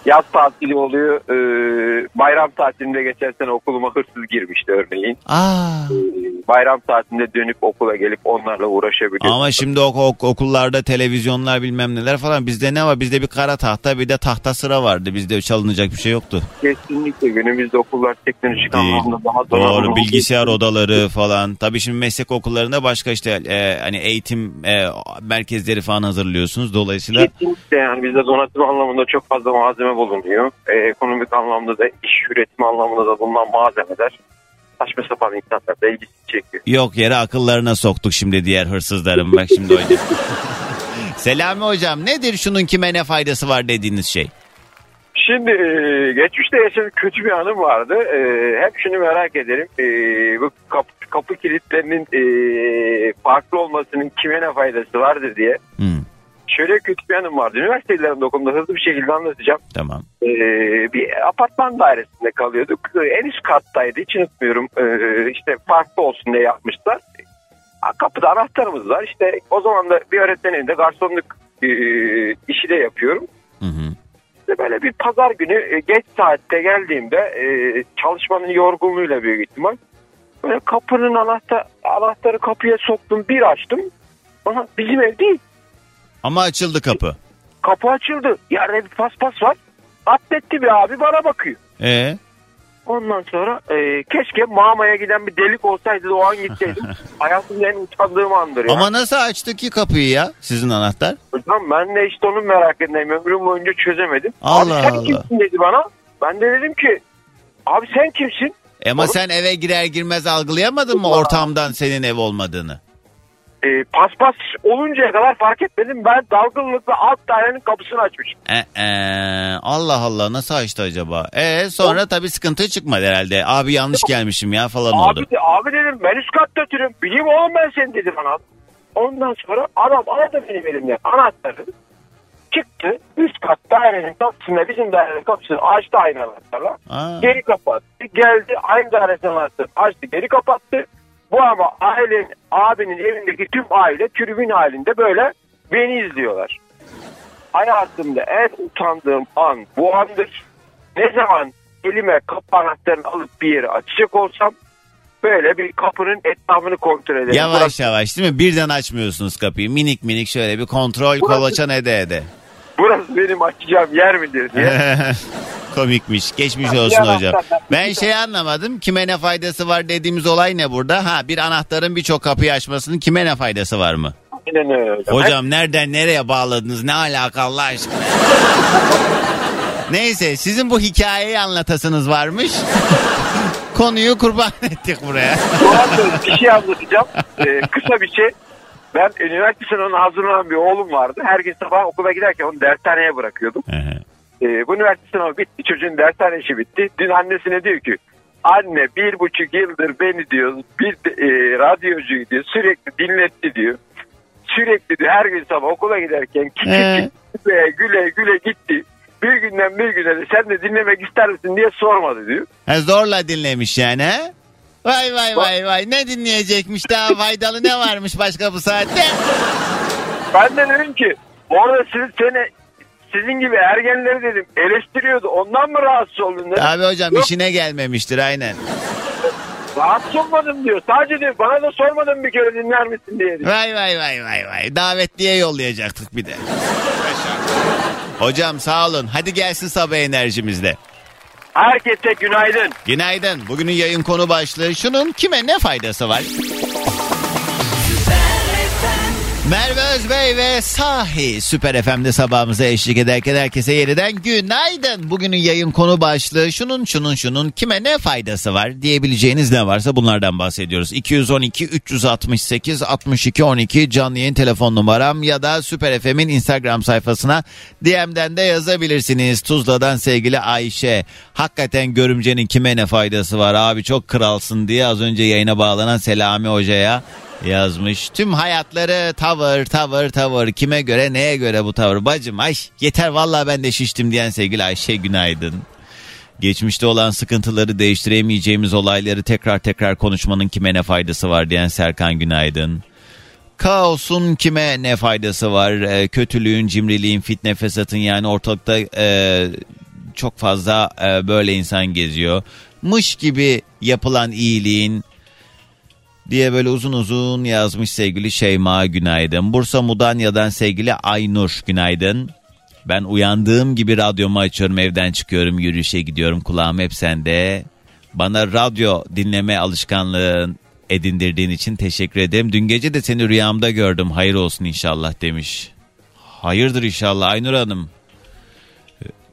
yaz tatili oluyor Ee, bayram tatilinde geçen sene okuluma hırsız girmişti örneğin aa Ee, bayram tatilinde dönüp okula gelip onlarla uğraşabiliyorum Ama şimdi ok- ok- okullarda televizyonlar bilmem neler falan bizde ne var? Bizde bir kara tahta bir de tahta sıra vardı. Bizde çalınacak bir şey yoktu. kesinlikle günümüzde okullar teknolojik anlamda daha donanımlı Doğru bilgisayar odaları falan. Tabii şimdi meslek okullarında başka işte e, hani eğitim e, merkezleri falan hazırlıyorsunuz. Dolayısıyla Kesinlikle yani bizde donatım anlamında çok fazla malzeme bulunuyor. Ee, ekonomik anlamda da iş üretimi anlamında da bulunan malzemeler saçma sapan insanlar da ilgisi çekiyor. yok yere akıllarına soktuk şimdi diğer hırsızların. Bak şimdi hocam. Selami hocam nedir şunun kime ne faydası var dediğiniz şey? Şimdi e, geçmişte yaşadığım kötü bir anım vardı. E, hep şunu merak ederim. E, bu kapı, kapı kilitlerinin e, farklı olmasının kime ne faydası vardır diye. Hmm, Şöyle kötü bir anım vardı. Üniversite yıllarında okulda hızlı bir şekilde anlatacağım. tamam. Ee, bir apartman dairesinde kalıyorduk. Ee, En üst kattaydı. Hiç unutmuyorum. Ee, işte farklı olsun diye yapmışlar. Kapıda anahtarımız var. İşte o zaman da bir öğretmen evinde garsonluk e, işi de yapıyorum. Hı hı. İşte böyle bir pazar günü e, geç saatte geldiğimde e, çalışmanın yorgunluğuyla büyük ihtimal. Böyle kapının anahtar, anahtarı kapıya soktum bir açtım. Aha, bizim ev değil. Ama açıldı kapı. Kapı açıldı. Yerde bir paspas var. Atletti bir abi bana bakıyor. E Ondan sonra e, keşke mamaya giden bir delik olsaydı da o an gitseydim. Hayatımda en utandığım andır ya. ama nasıl açtı ki kapıyı ya sizin anahtar? Hocam ben de işte onu merak ettim. Ömrüm boyunca çözemedim. Allah abi sen Allah. kimsin dedi bana. Ben de dedim ki abi sen kimsin? E Ama sen eve girer girmez algılayamadın mı ortamdan senin ev olmadığını? E, paspas oluncaya kadar fark etmedim. Ben dalgınlıkla alt dairenin kapısını açmışım. E, e, Allah Allah nasıl açtı acaba? E sonra tabii sıkıntı çıkmadı herhalde. Abi yanlış gelmişim ya falan oldu. Abi, de, abi dedim ben üst katta oturuyorum. Bileyim oğlum ben seni dedi bana. Ondan sonra adam aldı benim elimden anahtarı. Çıktı üst kat dairenin kapısına bizim dairenin kapısını açtı aynı anahtarla. Aa. Geri kapattı. Geldi aynı dairenin anahtarı açtı geri kapattı. Bu ama ailenin abinin evindeki tüm aile tribün halinde böyle beni izliyorlar. Hayatımda en utandığım an bu andır. Ne zaman elime kapı anahtarını alıp bir yere açacak olsam böyle bir kapının etrafını kontrol ederim. Yavaş Burası, yavaş değil mi? Birden açmıyorsunuz kapıyı. Minik minik şöyle bir kontrol Burası- kolaçan ede ede. burası benim açacağım yer midir diye. Komikmiş. Geçmiş olsun hocam. Ben şey anlamadım. Kime ne faydası var dediğimiz olay ne burada? Ha bir anahtarın birçok kapıyı açmasının kime ne faydası var mı? Aynen öyle. hocam. Nereden nereye bağladınız? Ne alaka Allah aşkına? Neyse sizin bu hikayeyi anlatasınız varmış. Konuyu kurban ettik buraya. Bir şey anlatacağım. Ee, kısa bir şey. Ben üniversite sınavına hazırlanan bir oğlum vardı. Her gün sabah okula giderken onu dershaneye bırakıyordum. Ee, bu üniversite sınavı bitti. Çocuğun dershane işi bitti. Dün annesine diyor ki anne bir buçuk yıldır beni diyor bir e, radyocu diyor sürekli dinletti diyor. Sürekli diyor her gün sabah okula giderken küçük Ee? güle güle güle gitti. Bir günden bir güne de sen de dinlemek ister misin diye sormadı diyor. Ha, zorla dinlemiş yani ha? Vay vay vay vay ne dinleyecekmiş daha faydalı ne varmış başka bu saatte? Ben de dedim ki orada siz, seni sizin gibi ergenleri dedim eleştiriyordu. Ondan mı rahatsız oldun dedim. Abi hocam Yok, işine gelmemiştir aynen. Rahatsız olmadım diyor. Sadece diyor bana da sormadın bir kere dinler misin diye. diyor. Vay vay vay vay vay davetliye yollayacaktık bir de. Hocam sağ olun hadi gelsin sabah enerjimizde. Herkese günaydın. Günaydın. Bugünün yayın konu başlığı şunun kime ne faydası var? Merve Özbey ve Sahi Süper FM'de sabahımıza eşlik ederken herkese yeniden günaydın. Bugünün yayın konu başlığı şunun şunun şunun kime ne faydası var diyebileceğiniz ne varsa bunlardan bahsediyoruz. 212 368 62 12 canlı yayın telefon numaram ya da Süper FM'in Instagram sayfasına DM'den de yazabilirsiniz. Tuzla'dan sevgili Ayşe. Hakikaten görümcenin kime ne faydası var abi çok kralsın diye az önce yayına bağlanan Selami Hoca'ya yazmış. Tüm hayatları tavır tavır tavır kime göre neye göre bu tavır bacım ay yeter vallahi ben de şiştim diyen sevgili Ayşe günaydın. Geçmişte olan sıkıntıları değiştiremeyeceğimiz olayları tekrar tekrar konuşmanın kime ne faydası var diyen Serkan günaydın. Kaosun kime ne faydası var? Ee, kötülüğün, cimriliğin, fitne, fesatın yani ortalıkta e, çok fazla e, böyle insan geziyor. Mış gibi yapılan iyiliğin diye böyle uzun uzun yazmış sevgili Şeyma günaydın. Bursa Mudanya'dan sevgili Aynur günaydın. Ben uyandığım gibi radyomu açıyorum evden çıkıyorum yürüyüşe gidiyorum kulağım hep sende. Bana radyo dinleme alışkanlığın edindirdiğin için teşekkür ederim. Dün gece de seni rüyamda gördüm hayır olsun inşallah demiş. Hayırdır inşallah Aynur Hanım.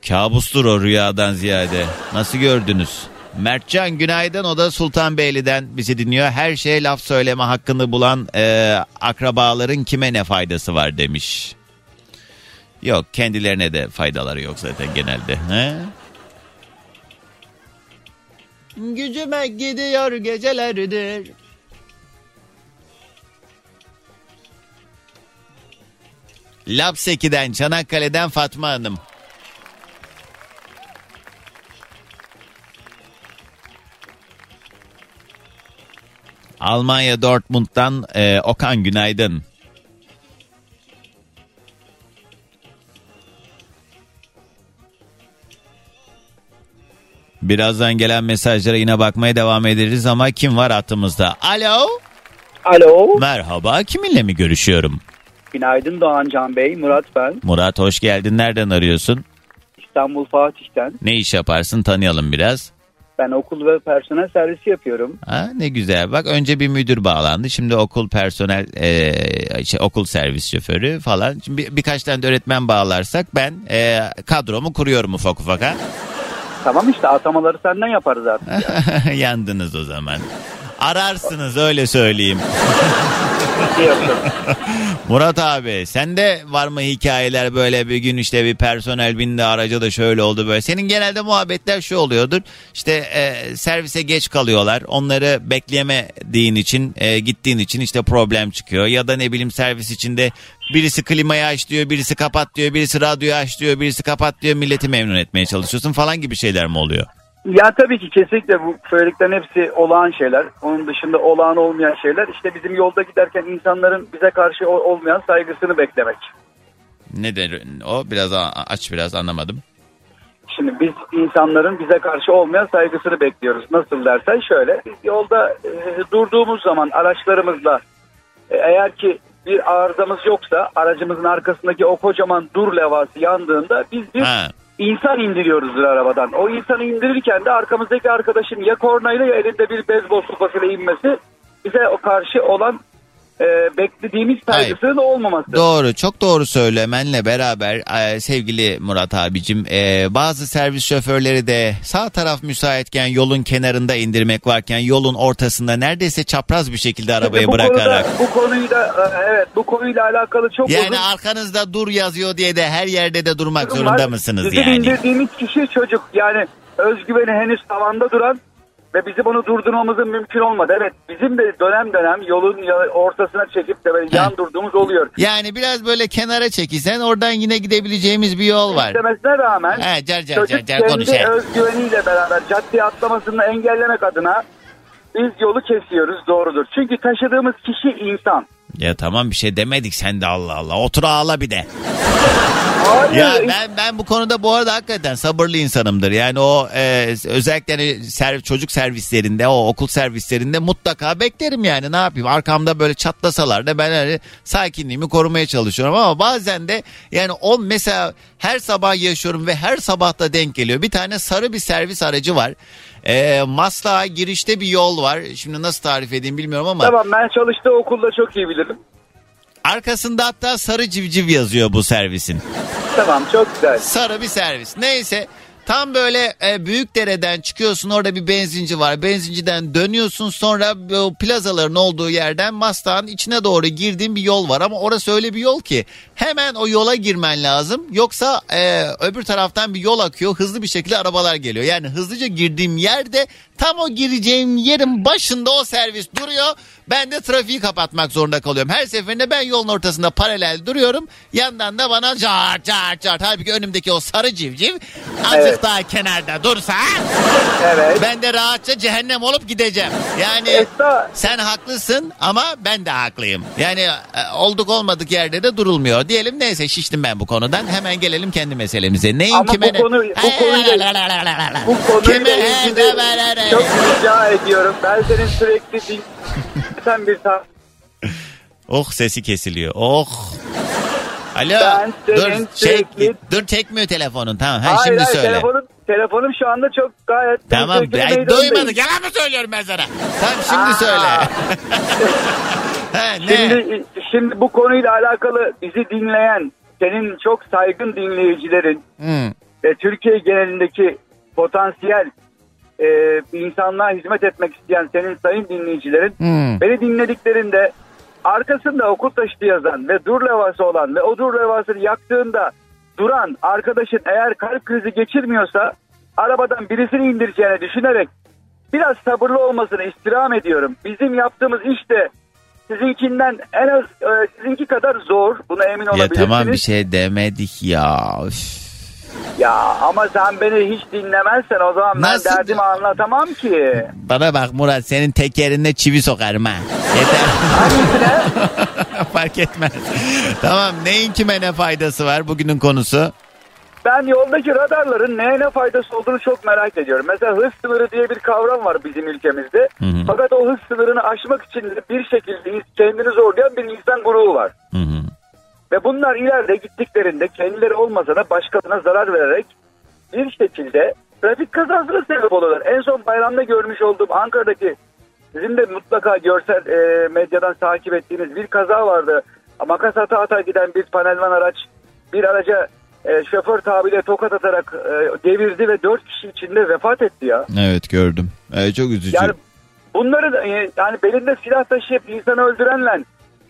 Kabustur o rüyadan ziyade. Nasıl gördünüz? Mertcan günaydın o da Sultanbeyli'den bizi dinliyor. Her şeye laf söyleme hakkını bulan e, akrabaların kime ne faydası var demiş. Yok kendilerine de faydaları yok zaten genelde. He? Gücüme gidiyor gecelerdir. Lapseki'den Çanakkale'den Fatma Hanım. Almanya Dortmund'dan e, Okan günaydın. Birazdan gelen mesajlara yine bakmaya devam ederiz ama kim var hattımızda? Alo. Alo. Merhaba kiminle mi görüşüyorum? Günaydın Doğan Can Bey. Murat ben. Murat hoş geldin. Nereden arıyorsun? İstanbul Fatih'ten. Ne iş yaparsın tanıyalım biraz. Ben okul ve personel servisi yapıyorum. Ha, ne güzel. Bak önce bir müdür bağlandı. Şimdi okul personel, e, şey, okul servis şoförü falan. Şimdi bir, birkaç tane de öğretmen bağlarsak ben e, kadromu kuruyorum ufak ufak ha. Tamam işte atamaları senden yaparız artık. Yandınız o zaman. Ararsınız öyle söyleyeyim. Diyorsun. Murat abi sende var mı hikayeler böyle bir gün işte bir personel bindi araca da şöyle oldu böyle. Senin genelde muhabbetler şu oluyordur. İşte e, servise geç kalıyorlar. Onları bekleyemediğin için e, gittiğin için işte problem çıkıyor. Ya da ne bileyim servis içinde birisi klimayı aç diyor, birisi kapat diyor, birisi radyoyu aç diyor, birisi kapat diyor. Milleti memnun etmeye çalışıyorsun falan gibi şeyler mi oluyor? Ya tabii ki kesinlikle bu söylediklerin hepsi olağan şeyler. Onun dışında olağan olmayan şeyler. İşte bizim yolda giderken insanların bize karşı olmayan saygısını beklemek. Nedir o? Biraz aç biraz anlamadım. Şimdi biz insanların bize karşı olmayan saygısını bekliyoruz. Nasıl dersen şöyle. Biz yolda e, durduğumuz zaman araçlarımızla e, eğer ki bir arızamız yoksa aracımızın arkasındaki o kocaman dur levhası yandığında biz bir Ha. İnsan indiriyoruzdur arabadan. O insanı indirirken de arkamızdaki arkadaşın ya kornayla ya elinde bir beyzbol sopasıyla inmesi bize o karşı olan e, beklediğimiz saygısının olmaması. Doğru çok doğru söylemenle beraber e, sevgili Murat abicim e, bazı servis şoförleri de sağ taraf müsaitken yolun kenarında indirmek varken yolun ortasında neredeyse çapraz bir şekilde arabayı bu bırakarak. Konuda, bu konuyu da e, evet bu konuyla alakalı çok uzun Yani arkanızda dur yazıyor diye de her yerde de durmak durum zorunda mısınız Bizim yani? indirdiğimiz kişi çocuk yani özgüveni henüz tavanda duran ve bizim onu durdurmamızın mümkün olmadı. Evet bizim de dönem dönem yolun ortasına çekip de böyle yan durduğumuz oluyor. Yani biraz böyle kenara çekilsen oradan yine gidebileceğimiz bir yol var. İstemesine rağmen He, car car çocuk car car kendi konuş. özgüveniyle beraber caddeye atlamasını engellemek adına biz yolu kesiyoruz doğrudur. Çünkü taşıdığımız kişi insan. Ya tamam bir şey demedik sen de Allah Allah. Otur ağla bir de. Hayır, Ya ben ben bu konuda bu arada hakikaten sabırlı insanımdır. Yani o e, özellikle hani serv- çocuk servislerinde, o okul servislerinde mutlaka beklerim yani. Ne yapayım? Arkamda böyle çatlasalar da ben hani sakinliğimi korumaya çalışıyorum ama bazen de yani o mesela her sabah yaşıyorum ve her sabah da denk geliyor. Bir tane sarı bir servis aracı var. E, Maslak'a girişte bir yol var. Şimdi nasıl tarif edeyim bilmiyorum ama Tamam ben çalıştığı okulda çok iyi bilirim. arkasında hatta sarı civciv yazıyor bu servisin. Tamam çok güzel. Sarı bir servis. Neyse tam böyle e, Büyükdere'den çıkıyorsun orada bir benzinci var. Benzinciden dönüyorsun sonra o plazaların olduğu yerden Maslak'ın içine doğru girdiğin bir yol var. Ama orası öyle bir yol ki hemen o yola girmen lazım. Yoksa e, öbür taraftan bir yol akıyor hızlı bir şekilde arabalar geliyor. Yani hızlıca girdiğim yerde tam o gireceğim yerin başında o servis duruyor. Ben de trafiği kapatmak zorunda kalıyorum. Her seferinde ben yolun ortasında paralel duruyorum. Yandan da bana cart cart cart. Halbuki önümdeki o sarı civciv azıcık Evet. daha kenarda dursa Evet. ben de rahatça cehennem olup gideceğim. Yani Esra sen haklısın ama ben de haklıyım. Yani e, olduk olmadık yerde de durulmuyor. Diyelim neyse şiştim ben bu konudan. Hemen gelelim kendi meselemize. Neyin Ama bu kime ne- konu- bu konuyla- bu konuyla ilgili çok rica ediyorum. Ben senin sürekli din... Sen bir ta- Oh sesi kesiliyor. Oh. Alo. Ben Dur çek, sürekli- dur çekmiyor telefonun. Tamam. Ha, Hayır, şimdi hayır, söyle. Telefonum, telefonum şu anda çok gayet... Tamam. Ay, duymadık. Yalan mı söylüyorum ben sana? Tamam şimdi Aa. söyle. ha, ne? Şimdi, şimdi bu konuyla alakalı bizi dinleyen, senin çok saygın dinleyicilerin Hmm. ve Türkiye genelindeki potansiyel e, insanlığa hizmet etmek isteyen senin sayın dinleyicilerin Hmm. beni dinlediklerinde arkasında okul taşıtı yazan ve dur levhası olan ve o dur levhasını yaktığında duran arkadaşın eğer kalp krizi geçirmiyorsa arabadan birisini indireceğini düşünerek biraz sabırlı olmasını istirham ediyorum. Bizim yaptığımız iş de sizinkinden en az e, sizinki kadar zor. Buna emin Ya olabilirsiniz. tamam bir şey demedik ya. Üf. Ya ama sen beni hiç dinlemezsen o zaman Nasıl ben derdimi anlatamam ki. Bana bak Murat senin tekerine çivi sokarım ha. Yeter. Hangisine? Fark etmez. tamam neyin kime ne faydası var bugünün konusu? Ben yoldaki radarların neye ne faydası olduğunu çok merak ediyorum. Mesela hız sınırı diye bir kavram var bizim ülkemizde. Hı hı. Fakat o hız sınırını aşmak için bir şekilde kendini zorlayan bir insan grubu var. Hı hı. Ve bunlar ileride gittiklerinde kendileri olmasa da başkalarına zarar vererek bir şekilde trafik kazasına sebep oluyorlar. En son bayramda görmüş olduğum Ankara'daki sizin de mutlaka görsel e, medyadan takip ettiğiniz bir kaza vardı. Makas ata ata giden bir panelvan araç bir araca e, şoför tabiriyle tokat atarak e, devirdi ve dört kişi içinde vefat etti ya. Evet gördüm. Evet, çok üzücü. Yani bunları e, yani belinde silah taşıyıp insanı öldürenle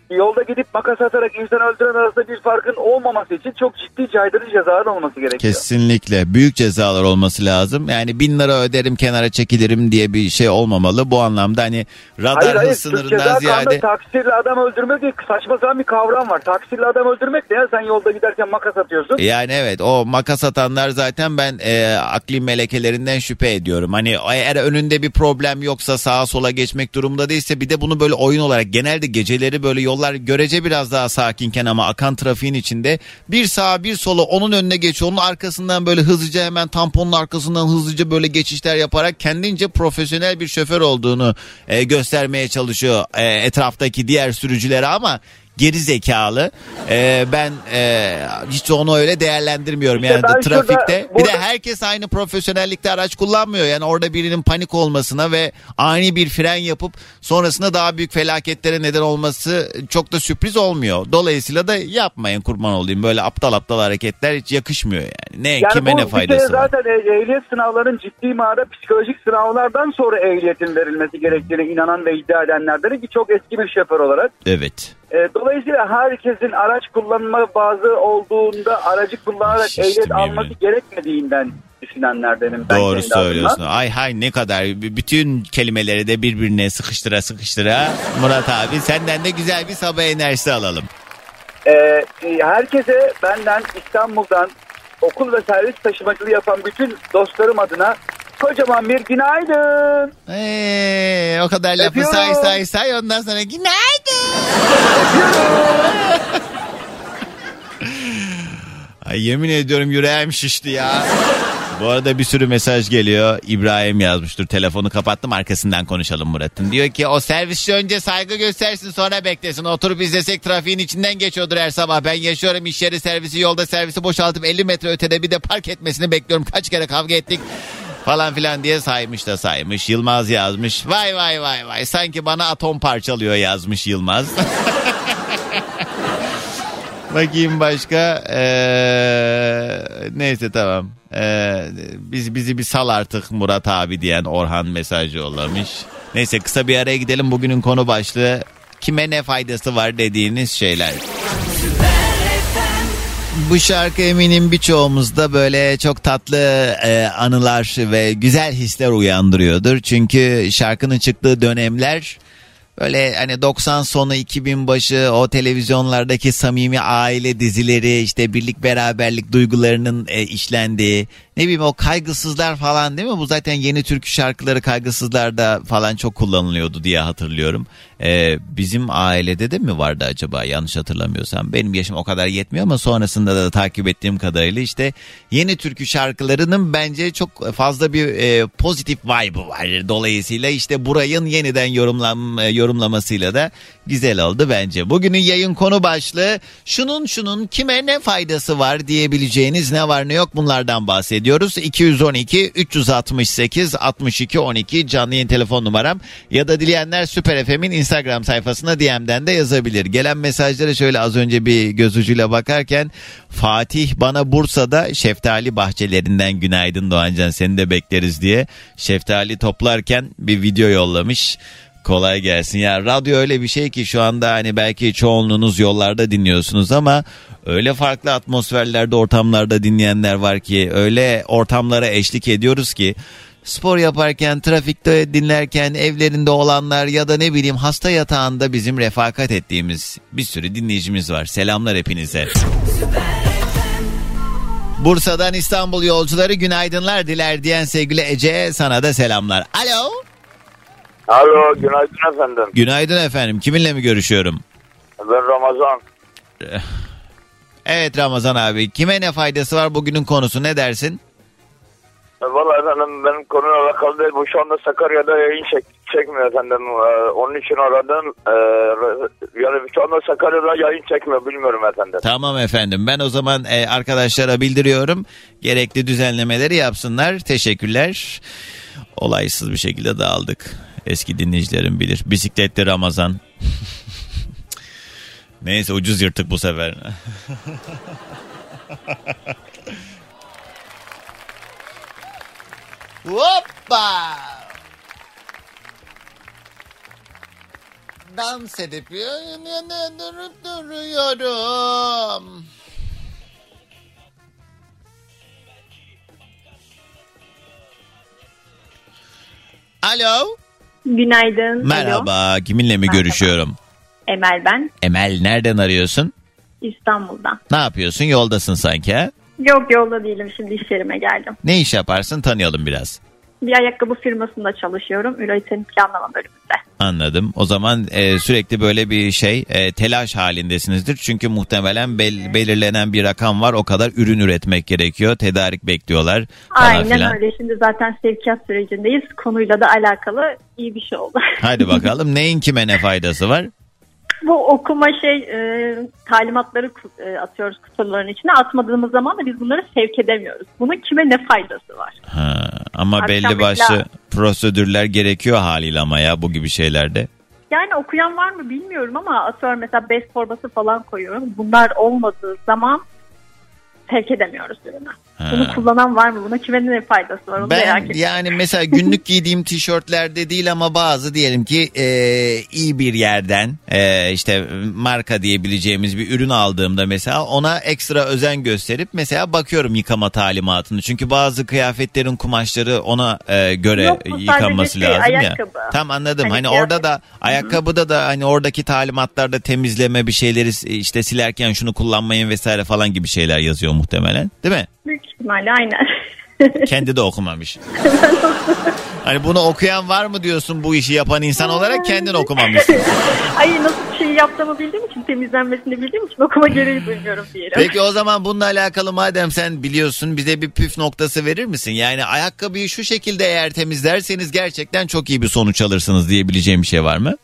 yolda gidip makas atarak insan öldüren arasında bir farkın olmaması için çok ciddi caydırıcı cezalar olması gerekiyor. Kesinlikle büyük cezalar olması lazım. Yani bin lira öderim kenara çekilirim diye bir şey olmamalı. Bu anlamda hani radar Hayır hayır sınırından ziyade taksirli adam öldürmek diye saçma sapan bir kavram var. Taksirli adam öldürmek ne ya sen yolda giderken makas atıyorsun. yani evet o makas atanlar zaten ben e, akli melekelerinden şüphe ediyorum. Hani eğer önünde bir problem yoksa sağa sola geçmek durumunda değilse bir de bunu böyle oyun olarak genelde geceleri böyle yollar görece biraz daha sakinken ama akan trafiğin içinde bir sağa bir sola onun önüne geçiyor. Onun arkasından böyle hızlıca hemen tamponun arkasından hızlıca böyle geçişler yaparak kendince profesyonel bir şoför olduğunu e, göstermeye çalışıyor e, etraftaki diğer sürücülere ama geri zekalı. E, ben e, hiç onu öyle değerlendirmiyorum. İşte yani de trafikte şurada- bir de burada- herkes aynı profesyonellikte araç kullanmıyor. Yani orada birinin panik olmasına ve ani bir fren yapıp sonrasında daha büyük felaketlere neden olması çok da sürpriz olmuyor. Dolayısıyla da yapmayın kurban olayım. Böyle aptal aptal hareketler hiç yakışmıyor yani. Ne Yani kime ne faydası var? zaten e- ehliyet sınavların ciddi manada psikolojik sınavlardan sonra ehliyetin verilmesi gerektiğine inanan ve iddia edenlerden ki çok eski bir şoför olarak. Evet. E, dolayısıyla herkesin araç kullanma bazı olduğunda aracı kullanarak Şiştim ehliyet yemin alması gerekmediğinden düşünenlerdenim. Ben Doğru kendi söylüyorsun. Ay hay ne kadar bütün kelimeleri de birbirine sıkıştıra sıkıştıra. Murat abi senden de güzel bir sabah enerjisi alalım. E, e, herkese benden İstanbul'dan okul ve servis taşımacılığı yapan bütün dostlarım adına kocaman bir günaydın. Ee, o kadar lafı Öpüyorum. say say say ondan sonra günaydın. Ay yemin ediyorum yüreğim şişti ya. Bu arada bir sürü mesaj geliyor. İbrahim yazmıştır. Telefonu kapattım arkasından konuşalım Murat'ın. Diyor ki o servisçi önce saygı göstersin sonra beklesin. Oturup izlesek trafiğin içinden geçiyordur her sabah. Ben yaşıyorum iş yeri servisi yolda servisi boşaltıp 50 metre ötede bir de park etmesini bekliyorum. Kaç kere kavga ettik falan filan diye saymış da saymış. Yılmaz yazmış. Vay vay vay vay sanki bana atom parçalıyor yazmış Yılmaz. Bakayım başka. Ee, neyse tamam. Ee, biz bizi bir sal artık Murat abi diyen Orhan mesaj yollamış. Neyse kısa bir araya gidelim. Bugünün konu başlığı kime ne faydası var dediğiniz şeyler. Bu şarkı eminim birçoğumuzda böyle çok tatlı e, anılar ve güzel hisler uyandırıyordur. Çünkü şarkının çıktığı dönemler böyle hani 90 sonu 2000 başı o televizyonlardaki samimi aile dizileri işte birlik beraberlik duygularının e, işlendiği ne bileyim o kaygısızlar falan değil mi? Bu zaten yeni türkü şarkıları kaygısızlarda falan çok kullanılıyordu diye hatırlıyorum. E, bizim ailede de mi vardı acaba yanlış hatırlamıyorsam? Benim yaşım o kadar yetmiyor ama sonrasında da takip ettiğim kadarıyla işte yeni türkü şarkılarının bence çok fazla bir e, pozitif vibe'ı var. Dolayısıyla işte burayın yeniden yorumlan, e, yorumlamasıyla da güzel oldu bence. Bugünün yayın konu başlığı şunun şunun kime ne faydası var diyebileceğiniz ne var ne yok bunlardan bahsediyoruz. 212 368 62 12 canlı yayın telefon numaram ya da dileyenler Süper FM'in Instagram sayfasına DM'den de yazabilir. Gelen mesajlara şöyle az önce bir göz ucuyla bakarken Fatih bana Bursa'da şeftali bahçelerinden günaydın Doğancan seni de bekleriz diye şeftali toplarken bir video yollamış. Kolay gelsin. Ya radyo öyle bir şey ki şu anda hani belki çoğunluğunuz yollarda dinliyorsunuz ama öyle farklı atmosferlerde ortamlarda dinleyenler var ki öyle ortamlara eşlik ediyoruz ki spor yaparken, trafikte dinlerken, evlerinde olanlar ya da ne bileyim hasta yatağında bizim refakat ettiğimiz bir sürü dinleyicimiz var. Selamlar hepinize. Bursa'dan İstanbul yolcuları günaydınlar diler diyen sevgili Ece sana da selamlar. Alo. Alo günaydın efendim. Günaydın efendim. Kiminle mi görüşüyorum? Ben Ramazan. Evet Ramazan abi. Kime ne faydası var bugünün konusu ne dersin? E, Valla efendim benim konuyla alakalı değil. Bu şu anda Sakarya'da yayın çek, çekmiyor efendim. Ee, onun için aradım. Ee, yani şu anda Sakarya'da yayın çekmiyor bilmiyorum efendim. Tamam efendim. Ben o zaman e, arkadaşlara bildiriyorum. Gerekli düzenlemeleri yapsınlar. Teşekkürler. Olaysız bir şekilde dağıldık. Eski dinleyicilerim bilir. Bisikletli Ramazan. Neyse ucuz yırtık bu sefer. Hoppa! dans edip durup duruyorum. Alo. Günaydın. Alo. Merhaba. Kiminle mi Merhaba. görüşüyorum? Emel ben. Emel nereden arıyorsun? İstanbul'dan. Ne yapıyorsun? Yoldasın sanki ha? Yok yolda değilim şimdi iş yerime geldim. Ne iş yaparsın? Tanıyalım biraz. Bir ayakkabı firmasında çalışıyorum. Üretim planlama bölümünde. Anladım. O zaman e, sürekli böyle bir şey e, telaş halindesinizdir. Çünkü muhtemelen bel- belirlenen bir rakam var. O kadar ürün üretmek gerekiyor. Tedarik bekliyorlar Aynen filan. öyle. Şimdi zaten sevkiyat sürecindeyiz. Konuyla da alakalı iyi bir şey oldu. Hadi bakalım neyin kime ne faydası var? Bu okuma şey e, talimatları e, atıyoruz kutuların içine. Atmadığımız zaman da biz bunları sevk edemiyoruz. Bunun kime ne faydası var? Ha, ama Akşam belli başlı mesela- prosedürler gerekiyor haliyle ama ya bu gibi şeylerde. Yani okuyan var mı bilmiyorum ama atıyorum mesela bez torbası falan koyuyorum. Bunlar olmadığı zaman sevk edemiyoruz ürünü. Ha. Bunu kullanan var mı? Buna kime ne faydası var? Onu merak Ben ediyorum. yani mesela günlük giydiğim tişörtlerde değil ama bazı diyelim ki e, iyi bir yerden e, işte marka diyebileceğimiz bir ürün aldığımda mesela ona ekstra özen gösterip mesela bakıyorum yıkama talimatını. Çünkü bazı kıyafetlerin kumaşları ona e, göre Yok, yıkanması şey, lazım ya. ayakkabı. Tam anladım. Hani Hani, kıyafet. orada da ayakkabıda da hani oradaki talimatlarda temizleme bir şeyleri işte silerken şunu kullanmayın vesaire falan gibi şeyler yazıyor muhtemelen. Değil mi? Büyük ihtimalle aynen. Kendi de okumamış. Hani bunu okuyan var mı diyorsun bu işi yapan insan olarak kendin okumamışsın. Ay nasıl bir şey yaptığımı bildiğim için temizlenmesini bildiğim için okuma gereği duymuyorum diyelim. Peki o zaman bununla alakalı madem sen biliyorsun bize bir püf noktası verir misin? Yani ayakkabıyı şu şekilde eğer temizlerseniz gerçekten çok iyi bir sonuç alırsınız diyebileceğim bir şey var mı?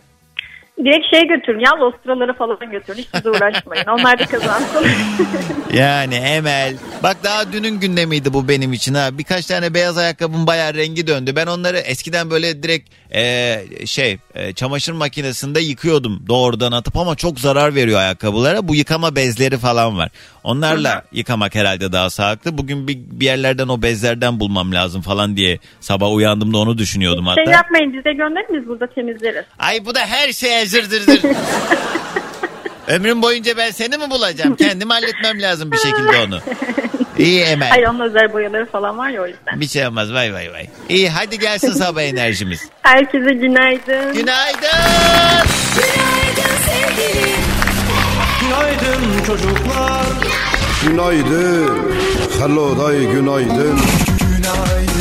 Direkt şey götürün ya lostraları falan götürün. Hiç siz uğraşmayın. Onlar da kazansın. Yani Emel. Bak daha dünün gündemiydi bu benim için ha. Birkaç tane beyaz ayakkabım bayağı rengi döndü. Ben onları eskiden böyle direkt e, şey e, çamaşır makinesinde yıkıyordum doğrudan atıp ama çok zarar veriyor ayakkabılara. Bu yıkama bezleri falan var. Onlarla yıkamak herhalde daha sağlıklı. Bugün bir, bir yerlerden o bezlerden bulmam lazım falan diye sabah uyandığımda onu düşünüyordum hatta. şey yapmayın bize gönderin biz burada temizleriz. Ay bu da her şeye zır zır zır. Ömrüm boyunca ben seni mi bulacağım? Kendim halletmem lazım bir şekilde onu. İyi Emel. Hayır onun özel boyaları falan var ya o yüzden. Bir şey olmaz vay vay vay. İyi hadi gelsin sabah enerjimiz. Herkese günaydın. Günaydın. Günaydın sevgilim. Günaydın çocuklar. Günaydın. Hello day günaydın. Günaydın.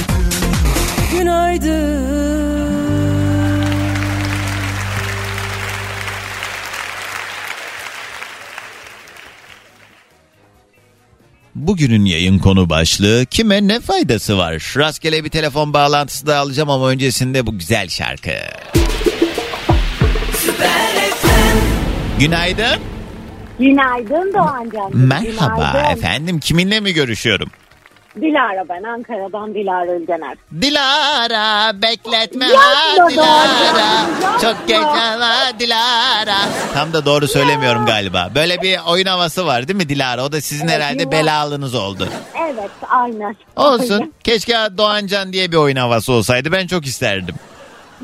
Bugünün yayın konu başlığı kime ne faydası var? Rastgele bir telefon bağlantısı da alacağım ama öncesinde bu güzel şarkı. Günaydın. Günaydın Doğancan. Merhaba Günaydın. efendim. Kiminle mi görüşüyorum? Dilara ben Ankara'dan Dilara Ülgener. Dilara bekletme Yapma ha Dilara. Doğan, Çok yapma. geç ama Dilara. Tam da doğru söylemiyorum galiba. Böyle bir oyun havası var değil mi Dilara? O da sizin Evet, herhalde belalınız oldu. Evet aynen. Olsun. Keşke Doğancan diye bir oyun havası olsaydı. Ben çok isterdim.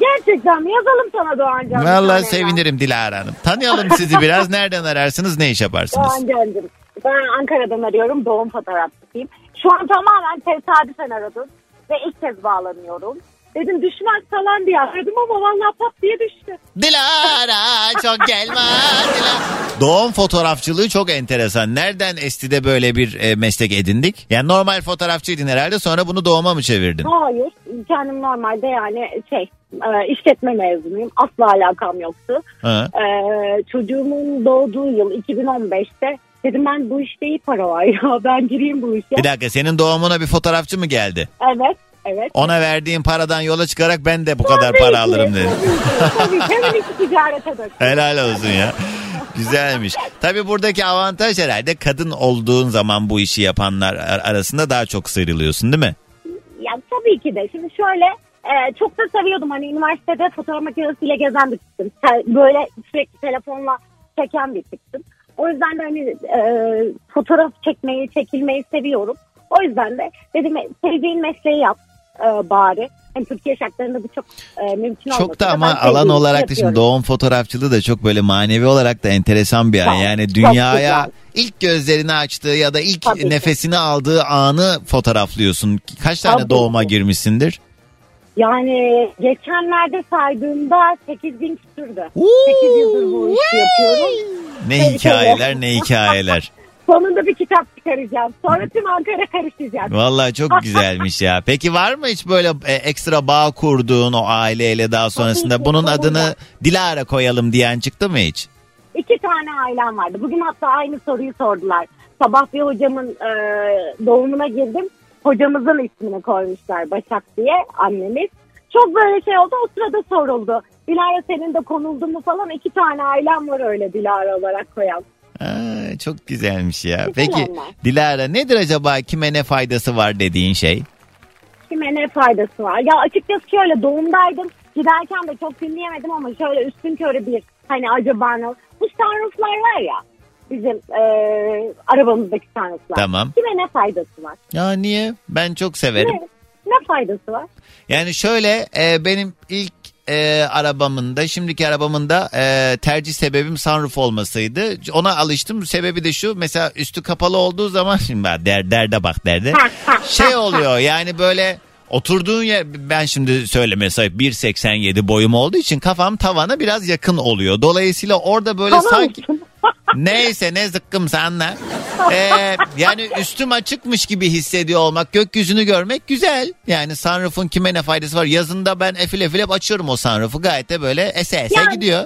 Gerçekten mi? yazalım sana Doğancan. tane sevinirim Dilara Hanım. Tanıyalım sizi biraz. Nereden ararsınız? Ne iş ya. yaparsınız? Doğancan'cığım. Ben Ankara'dan arıyorum. Doğum fotoğrafçısıyım. Şu an tamamen tesadüfen aradım. Ve ilk kez bağlanıyorum. Dedim düşmez falan diye aradım ama vallahi pat diye düştü. Dilara çok gelme Dilara. Doğum fotoğrafçılığı çok enteresan. Nereden esti de böyle bir e, meslek edindik? Yani normal fotoğrafçıydın herhalde sonra bunu doğuma mı çevirdin? Hayır. Kendim normalde yani şey e, işletme mezunuyum. Asla alakam yoktu. Ha. Ee, çocuğumun doğduğu yıl 2015'te dedim ben bu işte iyi para var ya ben gireyim bu işe. Bir dakika senin doğumuna bir fotoğrafçı mı geldi? Evet evet. Ona verdiğin paradan yola çıkarak ben de bu kadar Tabii para ki, alırım dedi. Tabii ki. Hemen iki ticarete döktüm. Helal olsun ya. Güzelmiş. Tabii buradaki avantaj herhalde kadın olduğun zaman bu işi yapanlar ar- arasında daha çok sıyrılıyorsun değil mi? Ya tabii ki de. Şimdi şöyle e, çok da seviyordum. Hani üniversitede fotoğraf makinesiyle gezen bir tiptim. Böyle sürekli telefonla çeken bir tiptim. O yüzden de hani e, fotoğraf çekmeyi, çekilmeyi seviyorum. O yüzden de dedim sevdiğin mesleği yap e, bari. hem Türkiye şartlarında bu çok e, mümkün olmasa Çok da ama alan olarak da şimdi doğum fotoğrafçılığı da çok böyle manevi olarak da enteresan bir an. Çok, Yani dünyaya ilk gözlerini açtığı ya da ilk Tabii ki. nefesini aldığı anı fotoğraflıyorsun. Kaç tane Tabii doğuma ki. girmişsindir? Yani geçenlerde saydığımda 8 bin küsürdü. Oo! 8 yıldır bu işi yapıyorum. Ne Tabii, hikayeler ne hikayeler. Sonunda bir kitap çıkaracağım. Sonra tüm Ankara karışacak. Vallahi çok güzelmiş ya. Peki var mı hiç böyle e, ekstra bağ kurduğun o aileyle daha sonrasında bunun adını Dilara koyalım diyen çıktı mı hiç? İki tane ailem vardı. Bugün hatta aynı soruyu sordular. Sabah bir hocamın e, doğumuna girdim. Hocamızın ismini koymuşlar Başak diye annemiz. Çok böyle şey oldu o sırada soruldu. Dilara senin de konuldu mu falan. iki tane ailem var öyle Dilara olarak koyan. Aa, çok güzelmiş ya. Güzel Peki onlar. Dilara nedir acaba kime ne faydası var dediğin şey? Kime ne faydası var? Ya açıkçası şöyle doğumdaydım. Giderken de çok dinleyemedim ama şöyle üstün körü bir hani acaba ne? Bu sunrooflar var ya bizim e, arabamızdaki sunrooflar. Tamam. Kime ne faydası var? Ya niye? Ben çok severim. Ne, ne faydası var? Yani şöyle e, benim ilk e, arabamın da şimdiki arabamın da e, tercih sebebim sunroof olmasıydı. Ona alıştım. Sebebi de şu mesela üstü kapalı olduğu zaman şimdi bak der, derde bak derde. şey oluyor yani böyle oturduğun yer ben şimdi söyleme sahip 1.87 boyum olduğu için kafam tavana biraz yakın oluyor. Dolayısıyla orada böyle Tamam sanki? Neyse ne zıkkımsa anla. Ee, yani üstüm açıkmış gibi hissediyor olmak, gökyüzünü görmek güzel. Yani sunroof'un kime ne faydası var? Yazında ben efil efil hep açıyorum o sunroof'u. Gayet de böyle ese ese Yani- gidiyor.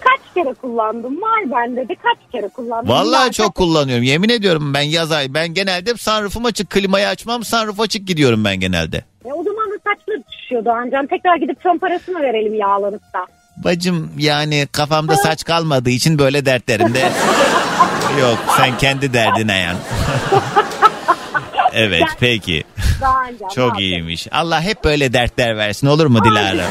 Kaç kere kullandım? Var bende de kaç kere kullandım? Vallahi Ya, çok kullanıyorum. Yemin ediyorum ben yaz ay ben genelde hep sunroof'um açık, klimayı açmam, sunroof açık gidiyorum ben genelde. E, o zaman da saçları düşüyordu ancak. Tekrar gidip fön parasını verelim yağlanıp da. Bacım yani kafamda saç kalmadığı için böyle dertlerim de yok. Sen kendi derdine yan. evet peki. Daha ancak. Çok iyiymiş. Allah hep böyle dertler versin olur mu Dilara?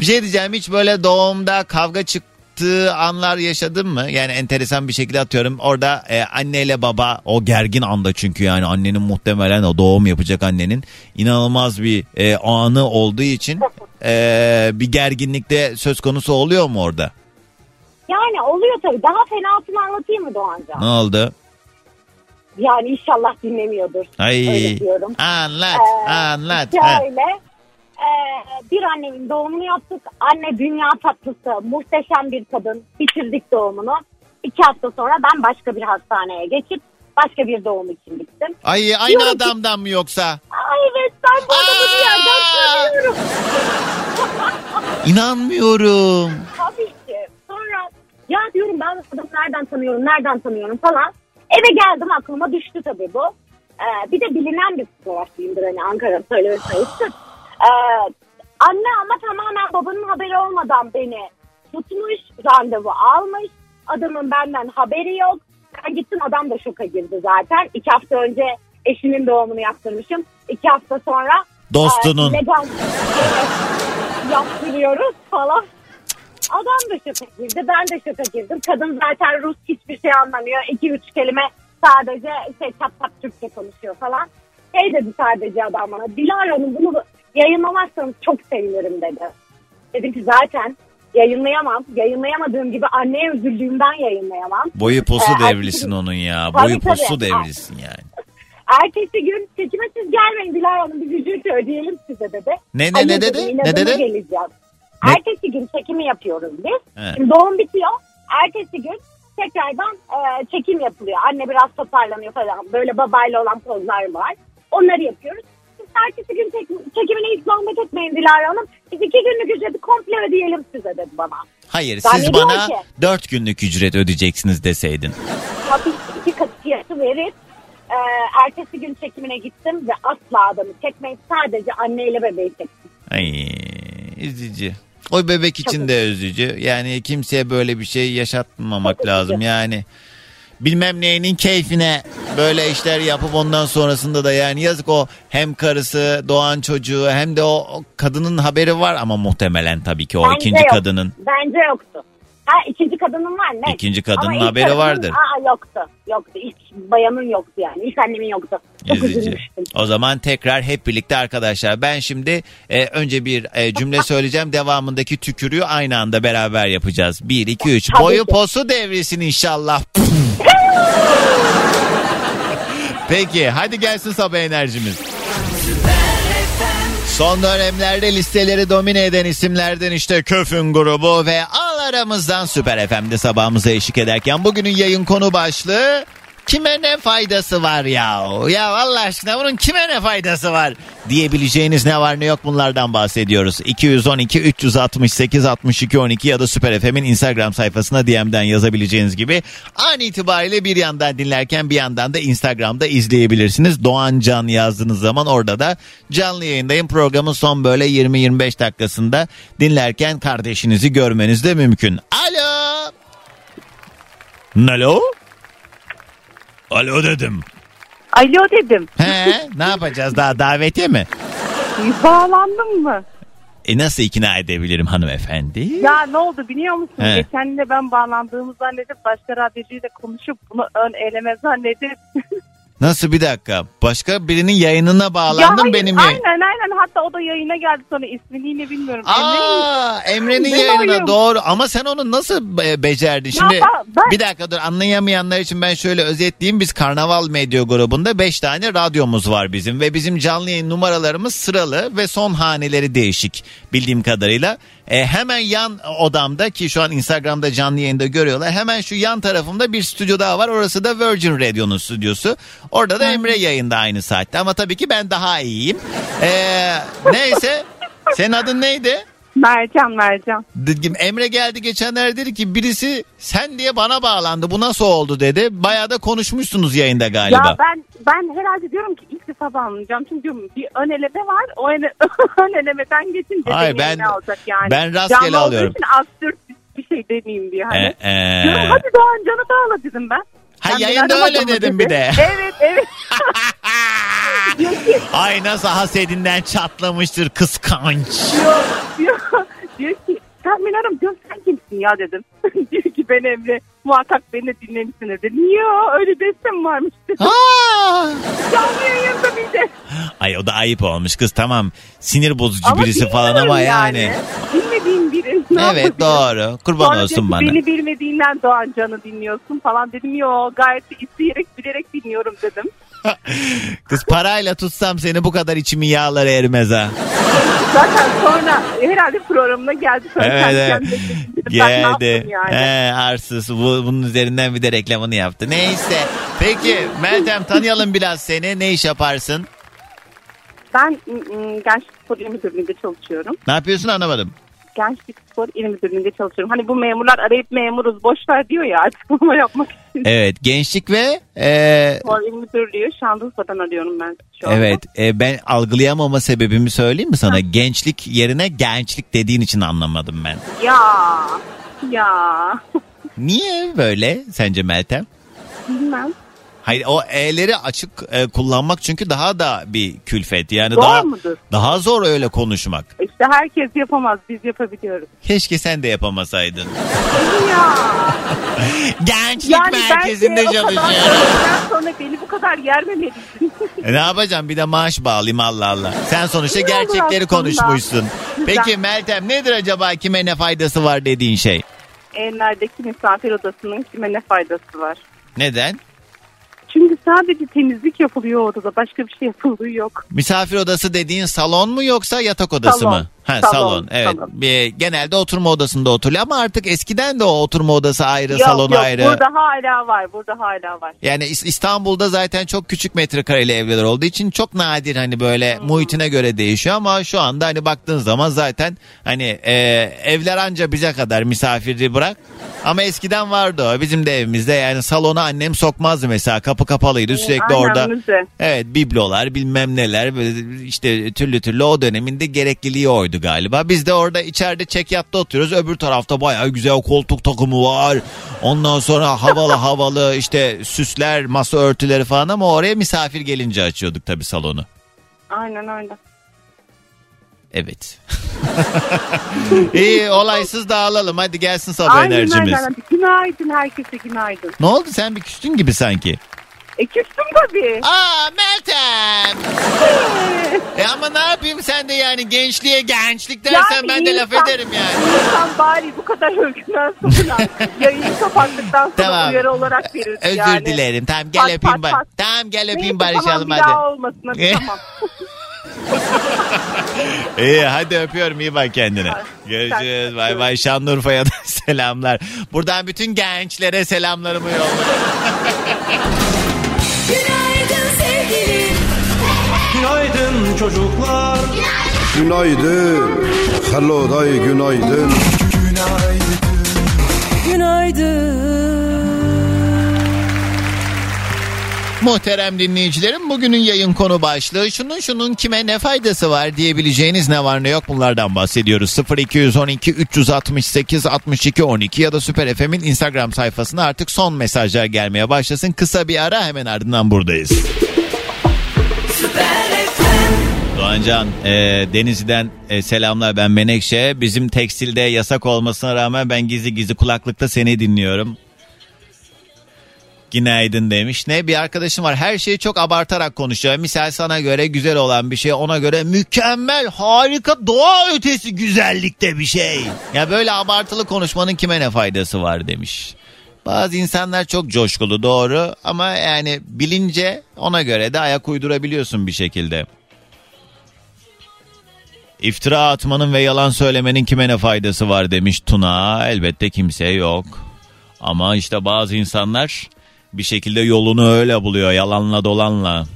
Bir şey diyeceğim hiç böyle doğumda kavga çıktığı anlar yaşadın mı? Yani enteresan bir şekilde atıyorum orada e, anneyle baba o gergin anda çünkü yani annenin muhtemelen o doğum yapacak annenin inanılmaz bir e, anı olduğu için e, bir gerginlikte söz konusu oluyor mu orada? Yani oluyor tabii. Daha fenasını anlatayım mı Doğancan? Ne oldu? Yani inşallah dinlemiyordur. Ay Öyle diyorum. anlat Ee, anlat. Ha. Şöyle. e, bir annemin doğumunu yaptık. Anne dünya tatlısı. Muhteşem bir kadın. Bitirdik doğumunu. İki hafta sonra ben başka bir hastaneye geçip başka bir doğum için gittim. Ay aynı Diyorum ki- adamdan mı yoksa? Ay evet ben bu adamı bir yerden tanıyorum. İnanmıyorum. Tabii ki. Sonra ya diyorum ben bu adamı nereden tanıyorum, nereden tanıyorum falan. Eve geldim aklıma düştü tabii bu. Ee, bir de bilinen bir fotoğrafçıyımdır hani Ankara söyleme sayısı. Ee, anne ama tamamen babanın haberi olmadan beni tutmuş, randevu almış. Adamın benden haberi yok. Ben gittim adam da şoka girdi zaten. İki hafta önce eşimin doğumunu yaptırmışım. İki hafta sonra Dostunun. e, legal yaptırıyoruz falan. Adam da şoka girdi, ben de şoka girdim. Kadın zaten Rus hiçbir şey anlamıyor. İki üç kelime sadece şey çat çat Türkçe konuşuyor falan. Şey dedi sadece adam bana, Dilara Hanım bunu yayınlamazsanız çok sevinirim dedi. Dedim ki zaten yayınlayamam. Yayınlayamadığım gibi anneye üzüldüğümden yayınlayamam. Boyu posu Ee, devrilsin ertesi- onun ya. Tabii, Boyu tabii. posu devrilsin yani. Ertesi gün çekime siz gelmeyin Dilara Hanım biz ücret ödeyelim size dedi. Ne, ne, Hayır ne dedi? inadına Ne dedi? Geleceğim. Ne? Ertesi gün çekimi yapıyoruz biz. Evet. Şimdi doğum bitiyor. Ertesi gün tekrardan e, çekim yapılıyor. Anne biraz toparlanıyor falan. Böyle babayla olan pozlar var. Onları yapıyoruz. Ertesi gün çek- çekimine hiç zahmet etmeyin Dilara Hanım. Biz iki günlük ücreti komple ödeyelim size dedi bana. Hayır Ben siz bana ki? dört günlük ücret ödeyeceksiniz deseydin. Tabii iki katı fiyatı verip e, ertesi gün çekimine gittim ve asla adamı çekmeyin. Sadece anneyle bebeği çektim. Ay üzücü. O bebek için de üzücü. Yani kimseye böyle bir şey yaşatmamak Çok lazım. Yani bilmem neyinin keyfine böyle işler yapıp ondan sonrasında da yani yazık o hem karısı doğan çocuğu hem de o, kadının haberi var ama muhtemelen tabii ki o Bence ikinci yok. kadının. Bence yoktu. Ha ikinci kadının var ne? İkinci kadının Ama ilk haberi kadının- vardır. Aa yoktu. Yoktu. İlk bayanın yoktu yani. İlk annemin yoktu. Çok Üzücü. üzülmüştüm. O zaman tekrar hep birlikte arkadaşlar. Ben şimdi e, önce bir e, cümle söyleyeceğim. Devamındaki tükürüğü aynı anda beraber yapacağız. 1, 2, 3. Tabii Boyu ki. posu devrilsin inşallah. Peki hadi gelsin sabah enerjimiz. Son dönemlerde listeleri domine eden isimlerden işte Köfün grubu ve al aramızdan Süper FM'de sabahımıza eşlik ederken bugünün yayın konu başlığı kime ne faydası var ya? Ya Allah aşkına bunun kime ne faydası var? Diyebileceğiniz ne var ne yok bunlardan bahsediyoruz. 212 368 62 12 ya da Süper FM'in Instagram sayfasına DM'den yazabileceğiniz gibi an itibariyle bir yandan dinlerken bir yandan da Instagram'da izleyebilirsiniz. Doğan Can yazdığınız zaman orada da canlı yayındayım. Programın son böyle 20-25 dakikasında dinlerken kardeşinizi görmeniz de mümkün. Alo. Alo. Alo dedim. Alo dedim. He, ne yapacağız daha davetiye mi? Bağlandın mı? E nasıl ikna edebilirim hanımefendi? Ya ne oldu biliyor musun? He. Geçen de ben bağlandığımı zannedip başka radyocuyla konuşup bunu ön eleme zannedip. Nasıl bir dakika? Başka birinin yayınına bağlandım hayır, benim yayın. Aynen aynen hatta o da yayına geldi sonra ismini yine bilmiyorum. Aa, Emre'nin Ben yayınına oyum. doğru ama sen onu nasıl be- becerdin? Şimdi ben- ben- bir dakika dur anlayamayanlar için ben şöyle özetleyeyim. Biz Karnaval Medya grubunda 5 tane radyomuz var bizim ve bizim canlı yayın numaralarımız sıralı ve son haneleri değişik bildiğim kadarıyla. E, hemen yan odamda ki şu an Instagram'da canlı yayında görüyorlar. Hemen şu yan tarafımda bir stüdyo daha var. Orası da Virgin Radio'nun stüdyosu. Orada da Emre yayında aynı saatte ama tabii ki ben daha iyiyim. E, neyse senin adın neydi? Mercan Mercan. Dedim, Emre geldi geçenlerde dedi ki birisi sen diye bana bağlandı bu nasıl oldu dedi. Bayağı da konuşmuşsunuz yayında galiba. Ya ben ben herhalde diyorum ki ilk defa bağlanacağım. Çünkü bir ön eleme var. O ön, ön elemeden geçince Hayır, ben- alacak yani. ben rastgele Canlı alıyorum. için absürt bir şey demeyeyim diye. Hani. E, e. Diyorum, hadi Doğan Can'ı bağla dedim ben. Ha, beni yayında öyle dedim dedi. bir de. Evet evet. ki Ay nasıl hasedinden çatlamıştır kıskanç. diyor, diyor, diyor ki aram diyorum sen kimsin ya dedim. diyor ki ben Emre muhakkak beni de dinlemişsindir dedi. Niye öyle desem varmış dedi. Aa! Canlı yayında bir de. Ay o da ayıp olmuş kız tamam sinir bozucu Ama birisi falan ama yani. Bilmediğim biri. Ne Evet doğru kurban Sonra olsun bana. Beni bilmediğinden Doğan Can'ı dinliyorsun falan dedim. Yo gayet isteyerek bilerek dinliyorum dedim. Kız parayla tutsam seni bu kadar içimin yağları erimez ha. Zaten sonra herhalde programına geldi. Sonra Evet, evet. Geldi. yani. He, arsız. Bu, bunun üzerinden bir de reklamını yaptı. Neyse. Peki Meltem tanıyalım biraz seni. Ne iş yaparsın? Ben ım, Gençlik Spor İl Müdürlüğü'nde çalışıyorum. Ne yapıyorsun anlamadım. Gençlik Spor İl Müdürlüğü'nde çalışıyorum. Hani bu memurlar arayıp memuruz boş ver diyor ya açıklama yapmak için. Evet gençlik ve e, Spor İl Müdürlüğü Şanlıurfa'dan arıyorum ben şu anda. evet e, ben algılayamama sebebimi söyleyeyim mi sana? Gençlik yerine gençlik dediğin için anlamadım ben. Ya ya Niye böyle sence Meltem? bilmem. Hayır o E'leri açık e, kullanmak çünkü daha da bir külfet. Yani Zor daha mudur? daha zor öyle konuşmak. İşte herkes yapamaz biz yapabiliyoruz. Keşke sen de yapamasaydın. Ya. Gençlik Yani merkezinde çalışıyorum. sonra beni bu kadar yermemeliydin. E ne yapacağım bir de maaş bağlayayım Allah Allah. Sen sonuçta olur gerçekleri aslında. konuşmuşsun. Güzel. Peki Meltem nedir acaba kime ne faydası var dediğin şey? Evlerdeki misafir odasının kime ne faydası var? Neden? Çünkü sadece temizlik yapılıyor odada. Başka bir şey yapıldığı yok. Misafir odası dediğin salon mu yoksa yatak odası Salon. mı? Ha salon. Salon, Evet. salon. Genelde oturma odasında oturuyor ama artık eskiden de o oturma odası ayrı, yok salon yok ayrı. burada hala var. Burada hala var. Yani İs- İstanbul'da zaten çok küçük metrekareli evler olduğu için çok nadir hani böyle muhitine göre değişiyor ama şu anda hani baktığın zaman zaten hani e, evler anca bize kadar misafiri bırak. Ama eskiden vardı o. Bizim de evimizde yani salona annem sokmazdı mesela. Kapı kapalıydı sürekli Aynen, orada. müze. Evet biblolar bilmem neler işte türlü türlü o dönemin de gerekliliği oydu galiba. Biz de orada içeride çekyatta oturuyoruz. Öbür tarafta bayağı güzel koltuk takımı var. Ondan sonra havalı havalı işte süsler, masa örtüleri falan ama oraya misafir gelince açıyorduk tabii salonu. Aynen öyle. Evet. İyi olaysız dağılalım. Hadi gelsin sabah Aynen enerjimiz. öyle. Günaydın herkese günaydın. Ne oldu sen bir küstün gibi sanki. E küstüm tabii. Aa Meltem. e ama ne yapayım sen de yani gençliğe gençlik dersen Yani ben de laf insan- ederim yani. İnsan bari bu kadar övgünden sonra yayını kapattıktan sonra Tamam. uyarı olarak verir Özür yani. dilerim. Tamam gel Pat, öpeyim. pat. Tamam gel öpeyim Neyse, barışalım tamam, bir hadi. daha olmasın hadi tamam. İyi hadi öpüyorum iyi bak kendine. Görüşürüz. Bay bay Şanlıurfa'ya da selamlar. Buradan bütün gençlere selamlarımı yolluyorum. Günaydın sevgilim. Günaydın çocuklar. Günaydın. Hello day günaydın. Günaydın. Muhterem dinleyicilerim bugünün yayın konu başlığı şunun şunun kime ne faydası var diyebileceğiniz ne var ne yok bunlardan bahsediyoruz. 0212 368 62 12 ya da Süper FM'in Instagram sayfasına artık son mesajlar gelmeye başlasın. Kısa bir ara hemen ardından buradayız. Doğancan e, Denizli'den e, selamlar ben Menekşe. Bizim tekstilde yasak olmasına rağmen ben gizli gizli kulaklıkta seni dinliyorum. Günaydın demiş. Ne bir arkadaşım var her şeyi çok abartarak konuşuyor. Misal sana göre güzel olan bir şey ona göre mükemmel harika doğa ötesi güzellikte bir şey. Ya böyle abartılı konuşmanın kime ne faydası var demiş. Bazı insanlar çok coşkulu doğru ama yani bilince ona göre de ayak uydurabiliyorsun bir şekilde. İftira atmanın ve yalan söylemenin kime ne faydası var demiş Tuna. Elbette kimseye yok. Ama işte bazı insanlar bir şekilde yolunu öyle buluyor yalanla dolanla.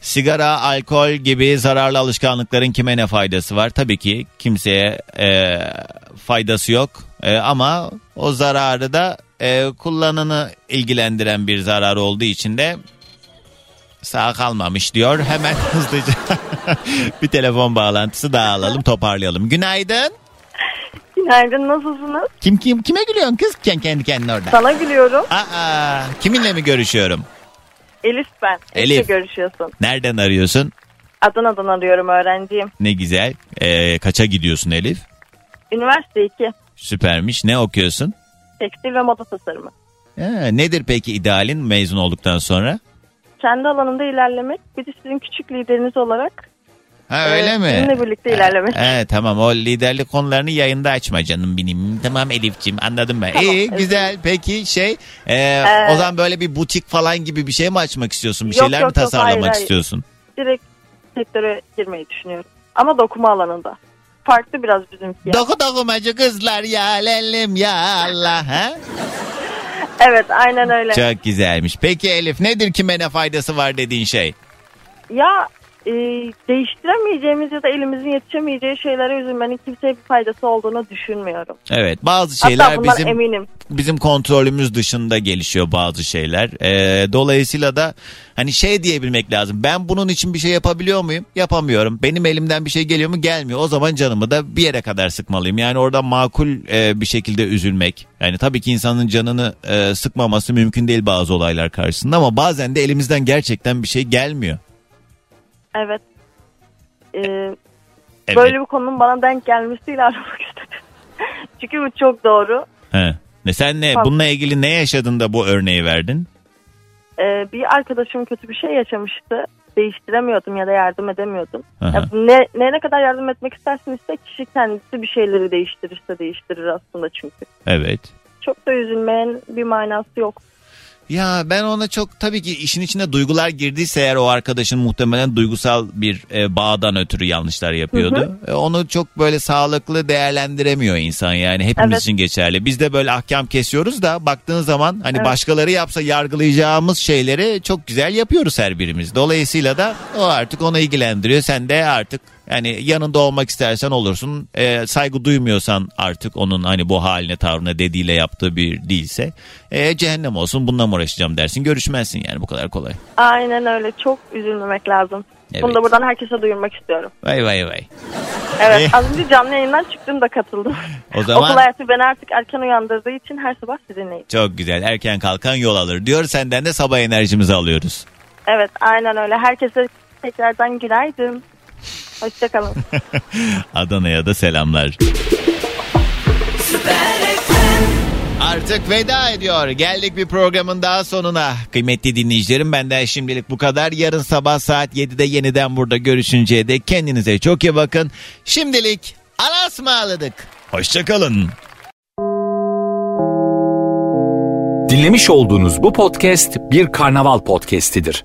Sigara, alkol gibi zararlı alışkanlıkların kime ne faydası var? Tabii ki kimseye e, faydası yok. E, ama o zararı da e, kullananı ilgilendiren bir zarar olduğu için de sağ kalmamış diyor. Hemen hızlıca bir telefon bağlantısı daha alalım toparlayalım. Günaydın. Günaydın nasılsınız? Kim kim kime gülüyorsun kız? Kendi kendi kendine orada. Sana gülüyorum. Aa, kiminle mi görüşüyorum? Elif ben. Elif. Elif'le görüşüyorsun. Nereden arıyorsun? Adana'dan arıyorum öğrenciyim. Ne güzel. Ee, kaça gidiyorsun Elif? Üniversite 2. Süpermiş. Ne okuyorsun? Tekstil ve moda tasarımı. Ha, nedir peki idealin mezun olduktan sonra? Kendi alanında ilerlemek. Bir de sizin küçük lideriniz olarak Ha öyle mi? sizinle birlikte ilerlemek. Evet tamam o liderlik konularını yayında açma canım benim. Tamam Elif'ciğim anladım ben. Tamam, İyi evet. güzel peki şey e, Ee, o zaman böyle bir butik falan gibi bir şey mi açmak istiyorsun? Bir Yok, şeyler yok, mi yok, tasarlamak hayır, hayır. istiyorsun? Direkt sektöre girmeyi düşünüyorum. Ama dokuma alanında. Farklı biraz bizimki. Doku dokumacı kızlar ya lellim ya Allah ha? evet aynen öyle. Çok güzelmiş. Peki Elif nedir kime ne faydası var dediğin şey? Ya e, değiştiremeyeceğimiz ya da elimizin yetişemeyeceği şeylere üzülmenin kimseye bir faydası olduğunu düşünmüyorum. Evet bazı şeyler bizim eminim. bizim kontrolümüz dışında gelişiyor bazı şeyler. Ee, dolayısıyla da hani şey diyebilmek lazım. Ben bunun için bir şey yapabiliyor muyum? Yapamıyorum. Benim elimden bir şey geliyor mu? Gelmiyor. O zaman canımı da bir yere kadar sıkmalıyım. Yani orada makul e, bir şekilde üzülmek. Yani tabii ki insanın canını e, sıkmaması mümkün değil bazı olaylar karşısında ama bazen de elimizden gerçekten bir şey gelmiyor. Evet. E, Evet. Böyle bir konunun bana denk gelmesiyle aramak istedim. Çünkü bu çok doğru. He. Ne sen ne Tamam. bununla ilgili ne yaşadın da bu örneği verdin? Ee, bir arkadaşım kötü bir şey yaşamıştı. Değiştiremiyordum ya da yardım edemiyordum. Aha. Ya ne, ne ne kadar yardım etmek istersin ise kişi kendisi bir şeyleri değiştirirse değiştirir aslında çünkü. Evet. Çok da üzülmeyen bir manası yok. Ya ben ona çok tabii ki işin içine duygular girdiyse eğer o arkadaşın muhtemelen duygusal bir e, bağdan ötürü yanlışlar yapıyordu. E, onu çok böyle sağlıklı değerlendiremiyor insan yani hepimiz Evet. için geçerli. Biz de böyle ahkam kesiyoruz da baktığın zaman hani Evet. başkaları yapsa yargılayacağımız şeyleri çok güzel yapıyoruz her birimiz. Dolayısıyla da o artık onu ilgilendiriyor. Sen de artık yani yanında olmak istersen olursun. E, saygı duymuyorsan artık onun hani bu haline tavrına dediğiyle yaptığı bir değilse e, cehennem olsun bununla mı uğraşacağım dersin. Görüşmezsin yani bu kadar kolay. Aynen öyle. Çok üzülmemek lazım. Evet. Bunu da buradan herkese duyurmak istiyorum. Vay vay vay. Evet Eh. az önce canlı yayından çıktım da katıldım. O zaman- Okul hayatı beni artık erken uyandırdığı için her sabah sizinleyim. Çok güzel. Erken kalkan yol alır diyor. Senden de sabah enerjimizi alıyoruz. Evet aynen öyle. Herkese tekrardan günaydın. Hoşçakalın. Adana'ya da selamlar. artık veda ediyor. Geldik bir programın daha sonuna. Kıymetli dinleyicilerim benden şimdilik bu kadar. Yarın sabah saat 7'de yeniden burada görüşünceye dek kendinize çok iyi bakın. Şimdilik alasmaladık. Hoşçakalın. Dinlemiş olduğunuz bu podcast bir karnaval podcastidir.